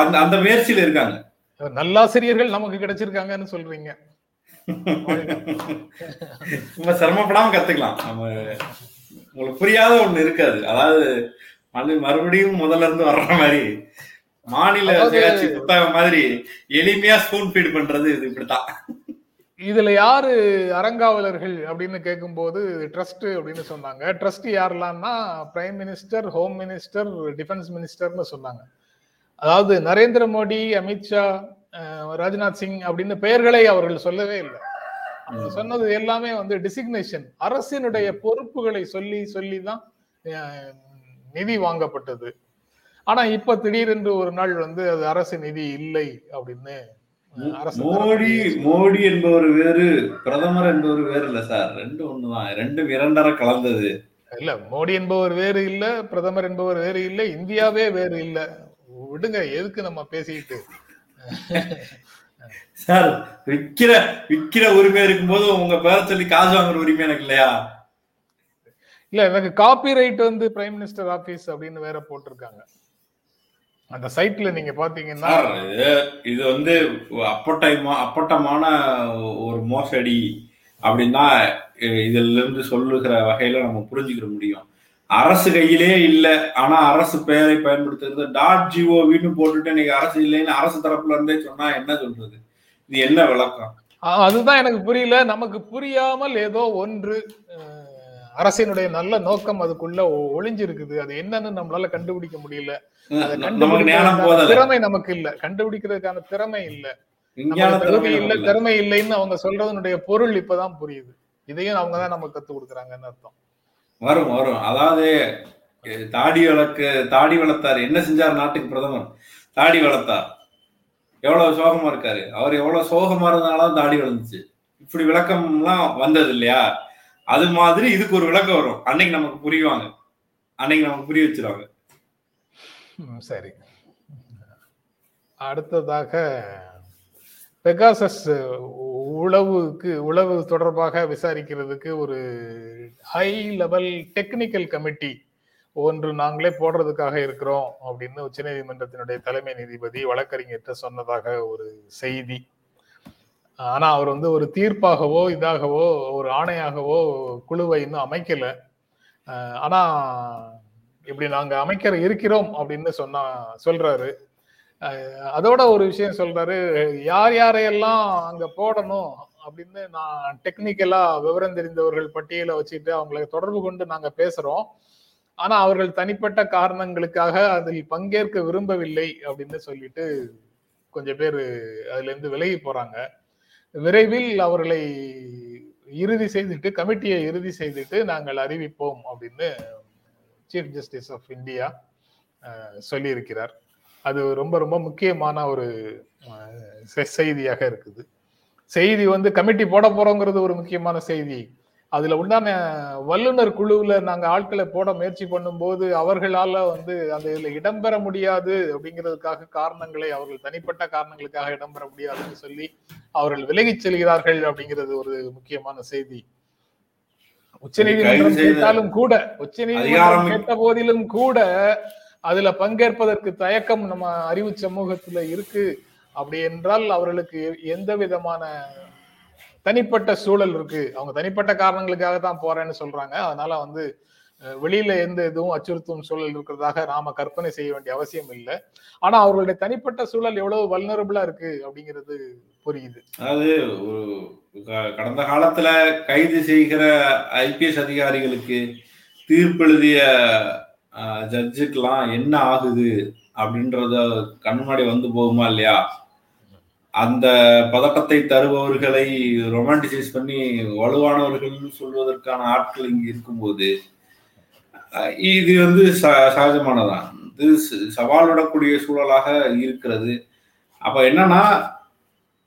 அந்த அந்த முயற்சியில இருக்காங்க. நல்லாசிரியர்கள் நமக்கு கிடைச்சிருக்காங்கன்னு சொல்றீங்க. நம்ம சிரமப்படாம கத்துக்கலாம். நம்ம உங்களுக்கு புரியாத ஒண்ணு இருக்காது. அதாவது மறுபடியும் முதல்ல இருந்து வர்ற மாதிரி மாநில சுயாட்சி புத்தகம் மாதிரி எளிமையா ஸ்பூன் ஃபீட் பண்றது இது இப்படித்தான். இதுல யாரு அறங்காவலர்கள் அப்படின்னு கேட்கும்போது ட்ரஸ்ட் அப்படின்னு சொன்னாங்க. Trust யாரெல்லாம்னா prime minister home minister defence மினிஸ்டர்னு சொன்னாங்க. அதாவது நரேந்திர மோடி அமித்ஷா ராஜ்நாத் சிங் அப்படின்னு பெயர்களை அவர்கள் சொல்லவே இல்லை. சொன்னது எல்லாமே வந்து டிசிக்னேஷன் அரசினுடைய பொறுப்புகளை சொல்லி சொல்லி தான் நிதி வாங்கப்பட்டது. ஆனா இப்ப திடீரென்று ஒரு நாள் வந்து அது அரசு நிதி இல்லை அப்படின்னு மோடி மோடி என்பவர் வேறு பிரதமர் என்பவர் வேறு இல்ல சார். ரெண்டு ஒண்ணுதான். ரெண்டும் இரண்டரை கலந்தது. இல்ல மோடி என்பவர் வேறு இல்ல பிரதமர் என்பவர் வேறு இல்ல இந்தியாவே வேறு இல்ல. விடுங்க எதுக்கு நம்ம பேசிக்கிட்டு? சார் விக்கிற விக்கிற உரிமை இருக்கும்போது உங்க பேர சொல்லி காசு வாங்குற உரிமை எனக்கு இல்லையா? இல்ல எனக்கு காப்பி ரைட் வந்து பிரைம் மினிஸ்டர் ஆபீஸ் அப்படின்னு வேற போட்டிருக்காங்க. அந்த சைட்ல நீங்க பாத்தீங்கன்னா இது வந்து அப்பட்டமா அப்பட்டமான ஒரு மோசடி அப்படின்னா இதுல இருந்து சொல்லுகிற வகையில நம்ம புரிஞ்சுக்கிற முடியும். அரசு கையிலே இல்ல. ஆனா அரசு பெயரை பயன்படுத்துறது டாட் ஜிஓவின்னு போட்டுட்டு இன்னைக்கு அரசு இல்லைன்னு அரசு தரப்புல இருந்தே சொன்னா என்ன சொல்றது? இது என்ன விளக்கம்? அதுதான் எனக்கு புரியல. நமக்கு புரியாமல் ஏதோ ஒன்று அரசினுடைய நல்ல நோக்கம் அதுக்குள்ள ஒளிஞ்சிருக்குது. அது என்னன்னு நம்மளால கண்டுபிடிக்க முடியல. திறமை நமக்கு இல்ல. கண்டுபிடிக்கிறதுக்கான திறமை இல்ல. திறமை இல்ல திறமை இல்லைன்னு அவங்க சொல்றதனுடைய பொருள் இப்பதான் புரியுது. இதையும் அவங்க தான் நமக்கு கத்து கொடுக்குறாங்கன்னு அர்த்தம். வரும் வரும். அதாவது தாடி வளர்க்கு தாடி வளர்த்தார். என்ன செஞ்சார் நாட்டுக்கு பிரதமர்? தாடி வளர்த்தார். எவ்வளவு சோகமா இருக்காரு. அவர் எவ்வளவு சோகமா இருந்தாலும் தாடி வளர்ந்துச்சு. இப்படி விளக்கம்லாம் வந்தது இல்லையா அது மாதிரி இதுக்கு ஒரு விளக்கம் வரும். அன்னைக்கு நமக்கு புரியுவாங்க அன்னைக்கு நமக்கு புரிய வச்சிருவாங்க. சரி. அடுத்ததாக பெகாசஸ் உளவுக்கு உளவு தொடர்பாக விசாரிக்கிறதுக்கு ஒரு ஹை லெவல் டெக்னிக்கல் கமிட்டி ஒன்று நாங்களே போடுறதுக்காக இருக்கிறோம் அப்படின்னு உச்சநீதிமன்றத்தினுடைய தலைமை நீதிபதி வழக்கறிஞர்கிட்ட சொன்னதாக ஒரு செய்தி. ஆனா அவர் வந்து ஒரு தீர்ப்பாகவோ இதாகவோ ஒரு ஆணையாகவோ குழுவை இன்னும் அமைக்கல. ஆனா இப்படி நாங்க அமைக்கிற இருக்கிறோம் அப்படின்னு சொன்னா சொல்றாரு. அதோட ஒரு விஷயம் சொல்றாரு. யார் யாரையெல்லாம் அங்க போடணும் அப்படின்னு நான் டெக்னிக்கலா விவரம் தெரிந்தவர்கள் பட்டியலை வச்சுட்டு அவங்களை தொடர்பு கொண்டு நாங்க பேசுறோம். ஆனா அவர்கள் தனிப்பட்ட காரணங்களுக்காக அதில் பங்கேற்க விரும்பவில்லை அப்படின்னு சொல்லிட்டு கொஞ்சம் பேர் அதுல இருந்து விலகி போறாங்க. விரைவில் அவர்களை இறுதி செய்துட்டு கமிட்டியை இறுதி செய்துட்டு நாங்கள் அறிவிப்போம் அப்படின்னு சீஃப் ஜஸ்டிஸ் ஆஃப் இந்தியா சொல்லியிருக்கிறார். அது ரொம்ப ரொம்ப முக்கியமான ஒரு செய்தியாக இருக்குது. செய்தி வந்து கமிட்டி போட போறோங்கிறது ஒரு முக்கியமான செய்தி. அதுல உண்டான வல்லுநர் குழுவுல நாங்க ஆட்களை போட முயற்சி பண்ணும்போது அவர்களால வந்து அந்த இதுல இடம்பெற முடியாது அப்படிங்கிறதுக்காக காரணங்களை அவர்கள் தனிப்பட்ட காரணங்களுக்காக இடம்பெற முடியாதுன்னு சொல்லி அவர்கள் விலகிச் செல்கிறார்கள் அப்படிங்கிறது ஒரு முக்கியமான செய்தி. உச்ச நீதிமன்றம் கேட்டாலும் கூட உச்ச நீதிமன்றம் கேட்ட போதிலும் கூட அதுல பங்கேற்பதற்கு தயக்கம் நம்ம அறிவு சமூகத்துல இருக்கு. அப்படி என்றால் அவர்களுக்கு எந்த விதமான தனிப்பட்ட சூழல் இருக்கு. அவங்க தனிப்பட்ட காரணங்களுக்காக தான் போறேன்னு சொல்றாங்க. அதனால வந்து வெளியில எந்த எதுவும் அச்சுறுத்தும் சூழல் இருக்கிறதாக நாம கற்பனை செய்ய வேண்டிய அவசியம் இல்லை. ஆனா அவர்களுடைய தனிப்பட்ட சூழல் எவ்வளவு வல்னரபிளா இருக்கு அப்படிங்கிறது புரியுது. அதாவது கடந்த காலத்துல கைது செய்கிற ஐபிஎஸ் அதிகாரிகளுக்கு தீர்ப்பு எழுதிய ஜட்ஜுக்கெல்லாம் என்ன ஆகுது அப்படின்றத கண் முன்னாடி வந்து போகுமா இல்லையா? அந்த பதட்டத்தை தருபவர்களை ரொமான்டிசைஸ் பண்ணி வலுவானவர்கள் சொல்வதற்கான ஆட்கள் இங்கு இருக்கும்போது இது வந்து சகஜமானதான் இது சவால் விடக்கூடிய சூழலாக இருக்கிறது. அப்ப என்னன்னா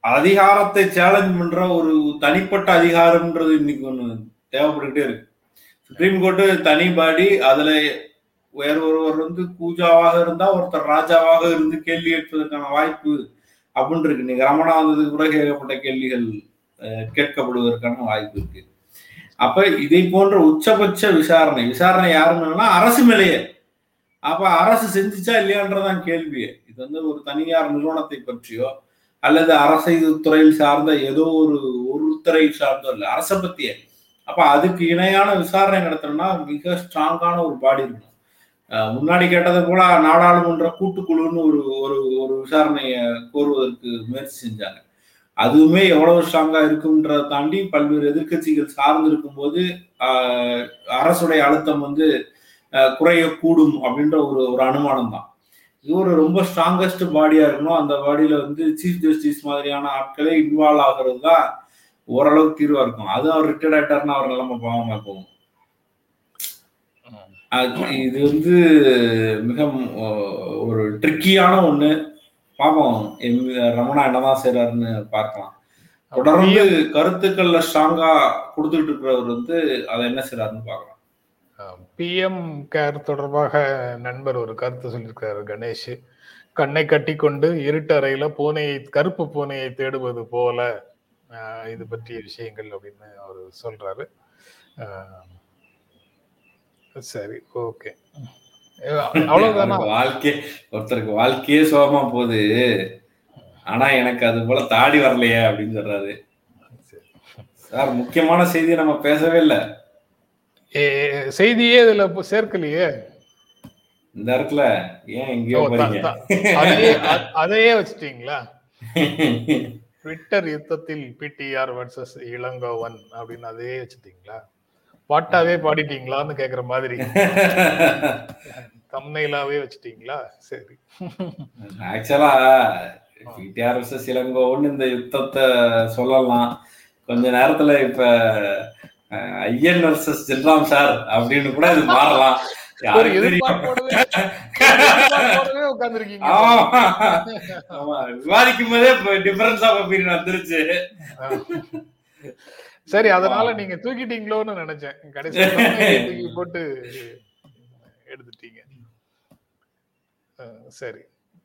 அதிகாரத்தை சேலஞ்ச் பண்ற ஒரு தனிப்பட்ட அதிகாரம்ன்றது இன்னைக்கு ஒன்று தேவைப்பட்டுக்கிட்டே இருக்கு. சுப்ரீம் கோர்ட்டு தனி பாடி அதுல வேற ஒருவர் வந்து பூஜாவாக இருந்தா ஒருத்தர் ராஜாவாக இருந்து கேள்வி கேட்பதற்கான வாய்ப்பு அப்படின்னு இருக்கு. நீங்க ரமணா வந்ததுக்கு கூட கேட்கப்பட்ட கேள்விகள் கேட்கப்படுவதற்கான வாய்ப்பு இருக்கு. அப்ப இதை போன்ற உச்சபட்ச விசாரணை விசாரணை யாருன்னா அரசு மேலேயே. அப்ப அரசு செஞ்சுச்சா இல்லையான்றதான் கேள்வி. இது வந்து ஒரு தனியார் நிறுவனத்தை பற்றியோ அல்லது அரசு துறையில் சார்ந்த ஏதோ ஒரு ஒரு துறை சார்ந்தோ இல்லை அரசை பத்திய. அப்ப அதுக்கு இணையான விசாரணை நடத்தணும்னா மிக ஸ்ட்ராங்கான ஒரு பாடி இருக்கணும். முன்னாடி கேட்டது போல நாடாளுமன்ற கூட்டுக்குழுன்னு ஒரு ஒரு ஒரு விசாரணையை கோருவதற்கு முயற்சி செஞ்சாங்க. அதுவுமே எவ்வளவு ஸ்ட்ராங்கா இருக்குன்றதை தாண்டி பல்வேறு எதிர்கட்சிகள் சார்ந்து இருக்கும்போது அரசுடைய அழுத்தம் வந்து குறையக்கூடும் அப்படின்ற ஒரு ஒரு அனுமானம் தான். இது ஒரு ரொம்ப ஸ்ட்ராங்கஸ்ட் பாடியா இருக்கணும். அந்த பாடியில வந்து சீஃப் ஜஸ்டிஸ் மாதிரியான ஆட்களே இன்வால்வ் ஆகிறது தான் ஓரளவுக்கு தீர்வா இருக்கும். அது அவர் ரிட்டையர்ட் ஆயிட்டாருன்னா அவர் நிலைமை பாவமா போகும். இது வந்து மிக ஒரு ட்ரிக்கியான ஒண்ணு. பாப்போம். ரமணா என்னதான் செய்யறாருன்னு பார்க்கலாம். தொடர்ந்து கருத்துக்கள்ல ஸ்ட்ராங்கா கொடுத்துட்டு இருக்கிறவர் வந்து அதை என்ன செய்யறாருன்னு பார்க்கலாம். பிஎம் கேர் தொடர்பாக நண்பர் ஒரு கருத்து சொல்லியிருக்காரு கணேஷ். கண்ணை கட்டி கொண்டு இருட்டறையில பூனையை கருப்பு பூனையை தேடுவது போல இது பற்றிய விஷயங்கள் அப்படின்னு அவர் சொல்றாரு. சரி ஓகே. அவ்வளவுதானா? வாழ்க்கை ஒருத்தருக்கு வாழ்க்கையே சோகமா போகுது. ஆனா எனக்கு அது போல தாடி வரலையே அப்படின்னு சொல்றாரு. சார். முக்கியமான செய்தியை நம்ம பேசவே இல்லை. செய்தியே இதுல சேர்க்கலையே. இந்த இடத்துல ஏன் எங்கேயோ அதையே வச்சுட்டீங்களா? ட்விட்டர் யுத்தத்தில் பிடிஆர் வர்சஸ் இளங்கோவன் அப்படின்னு அதையே வச்சுட்டீங்களா? பாட்டாவே பாடிட்டீங்களான்னு கேக்குற மாதிரி. தம்னைலாவே வச்சுட்டீங்களா? சரி. ஆக்சுவலா பிடிஆர் இளங்கோவன் இந்த யுத்தத்தை சொல்லலாம். கொஞ்ச நேரத்துல இப்ப ஐயன் வர்சஸ் ஜென்ராம் சார் அப்படின்னு கூட இது மாறலாம். விவாதிக்கும் போதே டிஃபரன்ஸ் ஆஃப் ஒப்பீனியன் வந்துருச்சு. சரி அதனால நீங்க தூக்கிட்டீங்களோன்னு நினைச்சேன். கடைசி போட்டு எடுத்துட்டீங்க. சரி.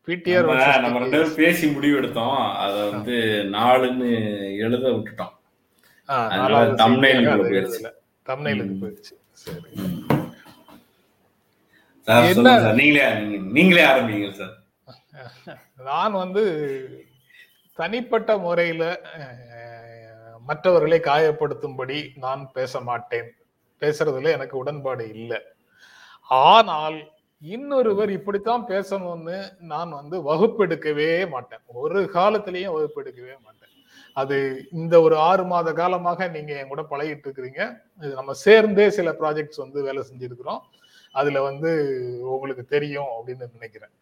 பிடிஆர் நம்ம ரெண்டு பேரும் பேசி முடிவு எடுத்தோம். அத வந்து நாலுன்னு எழுத விட்டுட்டோம். தம்னைலுக்கு போயிருச்சு. தம்னைலுக்கு போயிருச்சு. சரி. நீங்களே நீங்களே ஆரம்பிங்க சார். நான் வந்து தனிப்பட்ட முறையில மற்றவர்களை காயப்படுத்தும்படி நான் பேச மாட்டேன் பேசுறதுல எனக்கு உடன்பாடு இல்லை. ஆனால் இன்னொருவர் இப்படித்தான் பேசணும்னு நான் வந்து வகுப்பெடுக்கவே மாட்டேன். ஒரு காலத்திலையும் வகுப்பெடுக்கவே மாட்டேன். அது இந்த ஒரு ஆறு மாத காலமாக நீங்க என் கூட பழகிட்டு இருக்கிறீங்க. இது நம்ம சேர்ந்தே சில ப்ராஜெக்ட்ஸ் வந்து வேலை செஞ்சிருக்கிறோம். அதுல வந்து உங்களுக்கு தெரியும் அப்படின்னு நினைக்கிறேன்.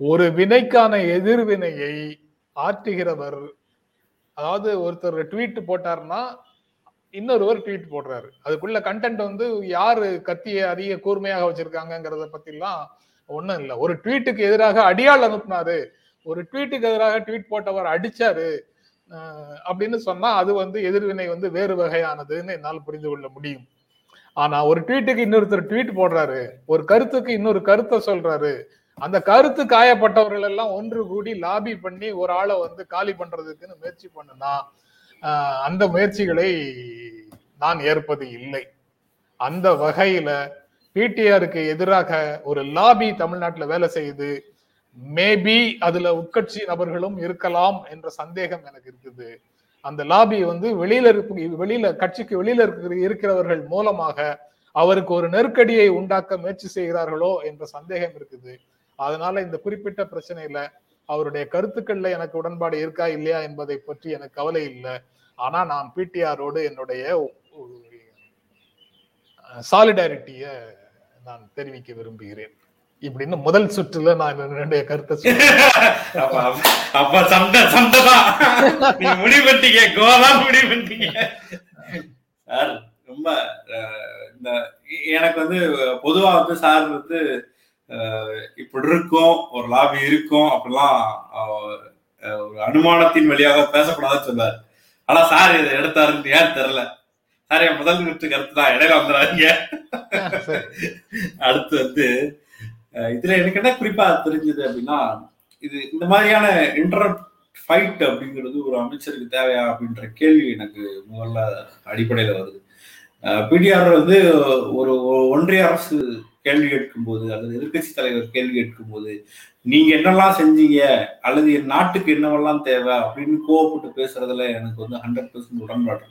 ஒரு வினைக்கான எதிர்வினையை ஆற்றுகிறவர் அதாவது ஒருத்தர் ட்வீட் போட்டாருன்னா இன்னொருவர் ட்வீட் போடுறாரு. அதுக்குள்ள கண்டென்ட் வந்து யாரு கத்திய அதிக கூர்மையாக வச்சிருக்காங்கிறத பத்திலாம் ஒண்ணும் இல்லை. ஒரு ட்வீட்டுக்கு எதிராக அடியாள் அனுப்புனாரு. ஒரு ட்வீட்டுக்கு எதிராக ட்வீட் போட்டவர் அடிச்சாரு. அப்படின்னு சொன்னா அது வந்து எதிர்வினை வந்து வேறு வகையானதுன்னு என்னால் புரிந்து கொள்ள முடியும். ஆனா ஒரு ட்வீட்டுக்கு இன்னொருத்தர் ட்வீட் போடுறாரு. ஒரு கருத்துக்கு இன்னொரு கருத்தை சொல்றாரு. அந்த கருத்து காயப்பட்டவர்கள் எல்லாம் ஒன்று கூடி லாபி பண்ணி ஒரு ஆளை வந்து காலி பண்றதுக்குன்னு முயற்சி பண்ணுனா அந்த முயற்சிகளை நான் ஏற்பது இல்லை. அந்த வகையில பிடிஆருக்கு எதிராக ஒரு லாபி தமிழ்நாட்டில் வேலை செய்யுது மேபி அதுல உட்கட்சி நபர்களும் இருக்கலாம் என்ற சந்தேகம் எனக்கு இருக்குது. அந்த லாபி வந்து வெளியில இருக்க வெளியில கட்சிக்கு வெளியில இருக்கிற இருக்கிறவர்கள் மூலமாக அவருக்கு ஒரு நெருக்கடியை உண்டாக்க முயற்சி செய்கிறார்களோ என்ற சந்தேகம் இருக்குது. அதனால இந்த குறிப்பிட்ட பிரச்சனையில அவருடைய கருத்துக்கள்ல எனக்கு உடன்பாடு இருக்கா இல்லையா என்பதை பற்றி எனக்கு கவலை இல்லை. ஆனா நான் பிடிஆரோடு என்னுடைய சாலிடாரிட்டிய நான் தெரிவிக்க விரும்புகிறேன். இப்படின்னு முதல் சுற்றுல நான் என்னுடைய கருத்தை அப்ப சண்டை சண்டைதான் நீங்க முடிவு பண்ணிட்டீங்க கோதான் முடிவு பண்ணிட்டீங்க சார் ரொம்ப இந்த எனக்கு வந்து பொதுவா வந்து சார் வந்து இப்படி இருக்கும் ஒரு லாபி இருக்கும் அப்படிலாம் ஒரு அனுமானத்தின் வழியாக பேசக்கூடாதுன்னு சொன்னார். ஆனா சார் இதை எடுத்தாருன்னு ஏன் தெரியல? சார் என் முதல் விட்டு கருத்து தான் இடையில வந்துடாதீங்க. அடுத்து வந்து இதுல எனக்கு என்ன குறிப்பா தெரிஞ்சது அப்படின்னா இது இந்த மாதிரியான இன்டர் ஃபைட் அப்படிங்கிறது ஒரு அமைச்சருக்கு தேவையா அப்படின்ற கேள்வி எனக்கு முதல்ல அடிப்படையில வருது. பிடிஆர் வந்து ஒரு ஒன்றிய அரசு கேள்வி கேட்கும் போது அல்லது எதிர்கட்சி தலைவர் கேள்வி கேட்கும் போது நீங்க என்னெல்லாம் செஞ்சீங்க? அல்லது என் நாட்டுக்கு என்னவெல்லாம் தேவை? அப்படின்னு கோவப்பட்டு பேசுறதுல எனக்கு வந்து ஹண்ட்ரட் பெர்சன்ட் உடன்பாடு.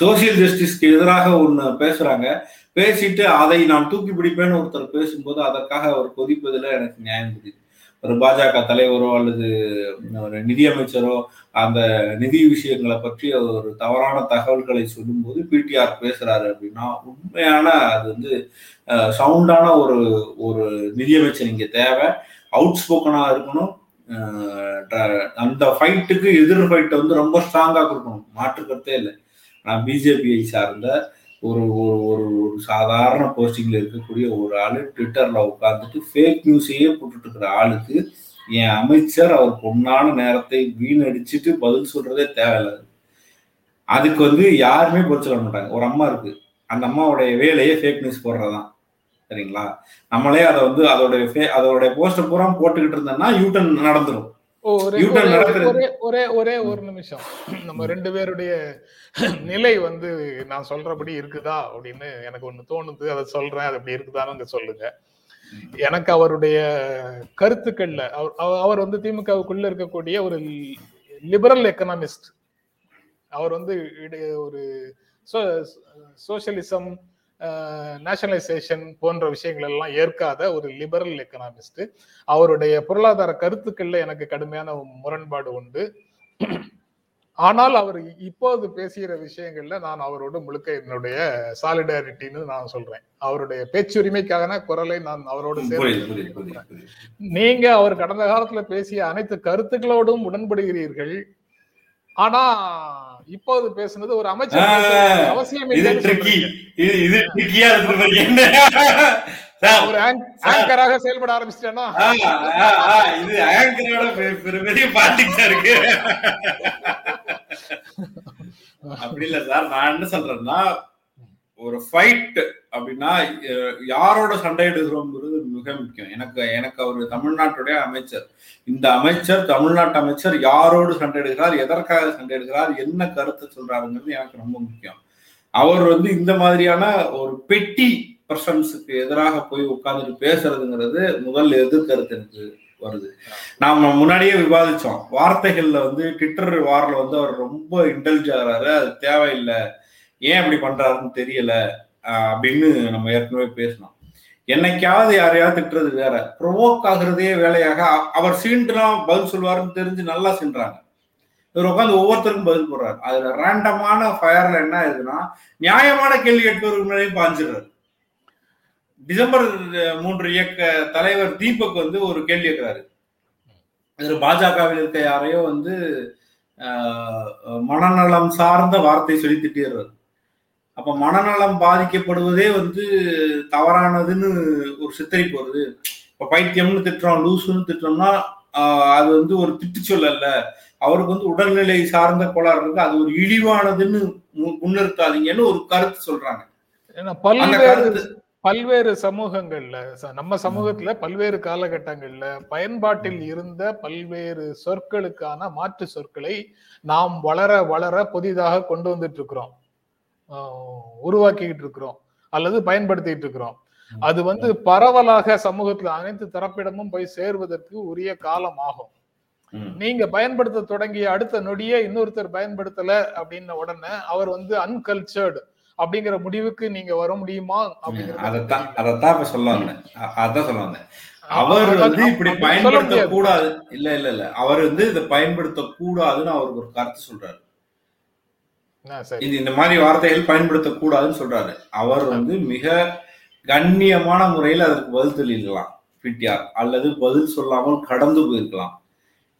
சோசியல் ஜஸ்டிஸ்க்கு எதிராக ஒன்று பேசுறாங்க. பேசிட்டு அதை நான் தூக்கி பிடிப்பேன்னு ஒருத்தர் பேசும்போது அதற்காக அவர் கொதிப்பதில் எனக்கு நியாயம் புரியுது. ஒரு பாஜக தலைவரோ அல்லது ஒரு நிதியமைச்சரோ அந்த நிதி விஷயங்களை பற்றி ஒரு தவறான தகவல்களை சொல்லும்போது பிடிஆர் பேசுறாரு அப்படின்னா உண்மையான அது வந்து சவுண்டான ஒரு ஒரு நிதியமைச்சர் இங்கே தேவை. அவுட் ஸ்போக்கனா இருக்கணும். அந்த ஃபைட்டுக்கு எதிர் ஃபைட்டை வந்து ரொம்ப ஸ்ட்ராங்காக கொடுக்கணும். மாற்று கருத்தே இல்லை. நான் பிஜேபியை சார்ந்த ஒரு ஒரு ஒரு ஒரு சாதாரண போஸ்டிங்ல இருக்கக்கூடிய ஒரு ஆளு ட்விட்டர்ல உட்காந்துட்டு ஃபேக் நியூஸையே போட்டுட்டு இருக்கிற ஆளுக்கு என் அமைச்சர் அவர் பொண்ணான நேரத்தை வீணடிச்சுட்டு பதில் சொல்றதே தேவையில்லாது அதுக்கு வந்து யாருமே பதில் சொல்ல மாட்டாங்க. ஒரு அம்மா இருக்கு. அந்த அம்மாவுடைய வேலையே ஃபேக் நியூஸ் போடுறதுதான். சரிங்களா? நம்மளே அதை வந்து அதோடைய அதோடைய போஸ்டர் பூரா போட்டுக்கிட்டு இருந்தோம்னா யூட்டன் நடந்துடும் ஒரே ஒரே ஒரே ஒரு நிமிஷம். நம்ம ரெண்டு பேருடைய நிலை வந்து நான் சொல்றபடி இருக்குதா அப்படின்னு எனக்கு ஒண்ணு தோணுது. அதை சொல்றேன். அது அப்படி இருக்குதான்னு சொல்லுங்க. எனக்கு அவருடைய கருத்துக்கள்ல அவர் வந்து திமுகவுக்குள்ள இருக்கக்கூடிய ஒரு லிபரல் எக்கனாமிஸ்ட் அவர் வந்து ஒரு சோசியலிசம் நேஷனலைசேஷன் போன்ற விஷயங்கள் எல்லாம் ஏற்காத ஒரு லிபரல் எக்கனாமிஸ்ட் அவருடைய பொருளாதார கருத்துக்கள்ல எனக்கு கடுமையான முரண்பாடு உண்டு. ஆனால் அவர் இப்போது பேசுகிற விஷயங்கள்ல நான் அவரோடு முழுக்க என்னுடைய சாலிடாரிட்டின்னு நான் சொல்றேன். அவருடைய பேச்சுரிமைக்கான குரலை நான் அவரோடு சேர்ந்து நீங்க அவர் கடந்த காலத்துல பேசிய அனைத்து கருத்துக்களோடும் உடன்படுகிறீர்கள். ஆனா இப்போது பேசுனது ஒரு அமைச்சர் அவசியம் ஒரு ஆங்கராக செயல்பட ஆரம்பிச்சிட்டேன்னா? இது ஆங்கரோட பெரிய பாலிடிக்ஸா இருக்கு. அப்படி இல்ல சார் நான் என்ன சொல்றேன்னா ஒரு ஃபைட் அப்படின்னா யாரோட சண்டையிடுகிறோம்ங்கிறது மிக முக்கியம். எனக்கு எனக்கு அவர் தமிழ்நாட்டுடைய அமைச்சர். இந்த அமைச்சர் தமிழ்நாட்டு அமைச்சர் யாரோடு சண்டையிடுகிறார் எதற்காக சண்டையிடுகிறார் என்ன கருத்தை சொல்றாருங்கிறது எனக்கு ரொம்ப முக்கியம். அவர் வந்து இந்த மாதிரியான ஒரு பெட்டி பர்சன்ஸுக்கு எதிராக போய் உட்கார்ந்துட்டு பேசுறதுங்கிறது முதல் எதிர்கருத்து எனக்கு வருது. நாம முன்னாடியே விவாதிச்சோம். வார்த்தைகள்ல வந்து ட்விட்டர் வாரில் வந்து அவர் ரொம்ப இன்டெலிஜ் ஆகிறாரு. அது தேவையில்லை. ஏன் அப்படி பண்றாருன்னு தெரியல அப்படின்னு நம்ம ஏற்கனவே பேசணும் என்னைக்காவது யாரையாவது திட்டுறது வேற. ப்ரொவோக் ஆகுறதே வேலையாக அவர் சீண்டுனா பதில் சொல்லுவாருன்னு தெரிஞ்சு நல்லா சீன்றாங்க இவர் உட்காந்து ஒவ்வொருத்தருக்கும் பதில் போடுறாரு. அதுல ரேண்டமான ஃபயர்ல என்ன ஆகுதுன்னா நியாயமான கேள்வி கேட்பவருக்கு முன்னாடியும் பாஞ்சிடுறாரு. டிசம்பர் மூன்று இயக்க தலைவர் தீபக் வந்து ஒரு கேள்வி கேட்கிறாரு. இதுல பாஜகவில் இருக்க யாரையோ வந்து மனநலம் சார்ந்த வார்த்தை சொல்லி திட்டிடுறாரு. அப்ப மனநலம் பாதிக்கப்படுவதே வந்து தவறானதுன்னு ஒரு சித்தரிப்பு வருது. இப்ப பைத்தியம்னு திட்டுறோம் லூசுன்னு திட்டுறோம்னா அது வந்து ஒரு திட்டு சொல்லல அவருக்கு வந்து உடல்நிலை சார்ந்த கோளாறு இருக்கு. அது ஒரு இழிவானதுன்னு முன்னிறுத்தாதீங்கன்னு ஒரு கருத்து சொல்றாங்க. பல்வேறு பல்வேறு சமூகங்கள்ல நம்ம சமூகத்துல பல்வேறு காலகட்டங்கள்ல பயன்பாட்டில் இருந்த பல்வேறு சொற்களுக்கான மாற்று சொற்களை நாம் வளர வளர புதிதாக கொண்டு வந்துட்டு இருக்கிறோம். உருவாக்கிக்கிட்டு இருக்கிறோம் அல்லது பயன்படுத்திட்டு இருக்கிறோம் அது வந்து பரவலாக சமூகத்துல அனைத்து தரப்பிடமும் போய் சேர்வதற்கு உரிய காலம் ஆகும். நீங்க பயன்படுத்த தொடங்கிய அடுத்த நொடியே இன்னொருத்தர் பயன்படுத்தல அப்படின்ன உடனே அவர் வந்து அன்கல்ச்சர்டு அப்படிங்கிற முடிவுக்கு நீங்க வர முடியுமா அதைத்தான் அதைத்தான் இப்ப சொல்ல வந்தேன் அதான் சொல்ல வந்தேன். அவர் வந்து இப்படி பயன்படுத்த கூடாது. இல்ல இல்ல இல்ல. அவர் வந்து இதை பயன்படுத்த கூடாதுன்னு அவருக்கு ஒரு கருத்து சொல்றாரு. இது இந்த மாதிரி வார்த்தைகள் பயன்படுத்தக்கூடாதுன்னு சொல்றாரு. அவர் வந்து மிக கண்ணியமான முறையில் அதற்கு பதில் தெளிக்கலாம் பிடிஆர். அல்லது பதில் சொல்லாமல் கடந்து போயிருக்கலாம்.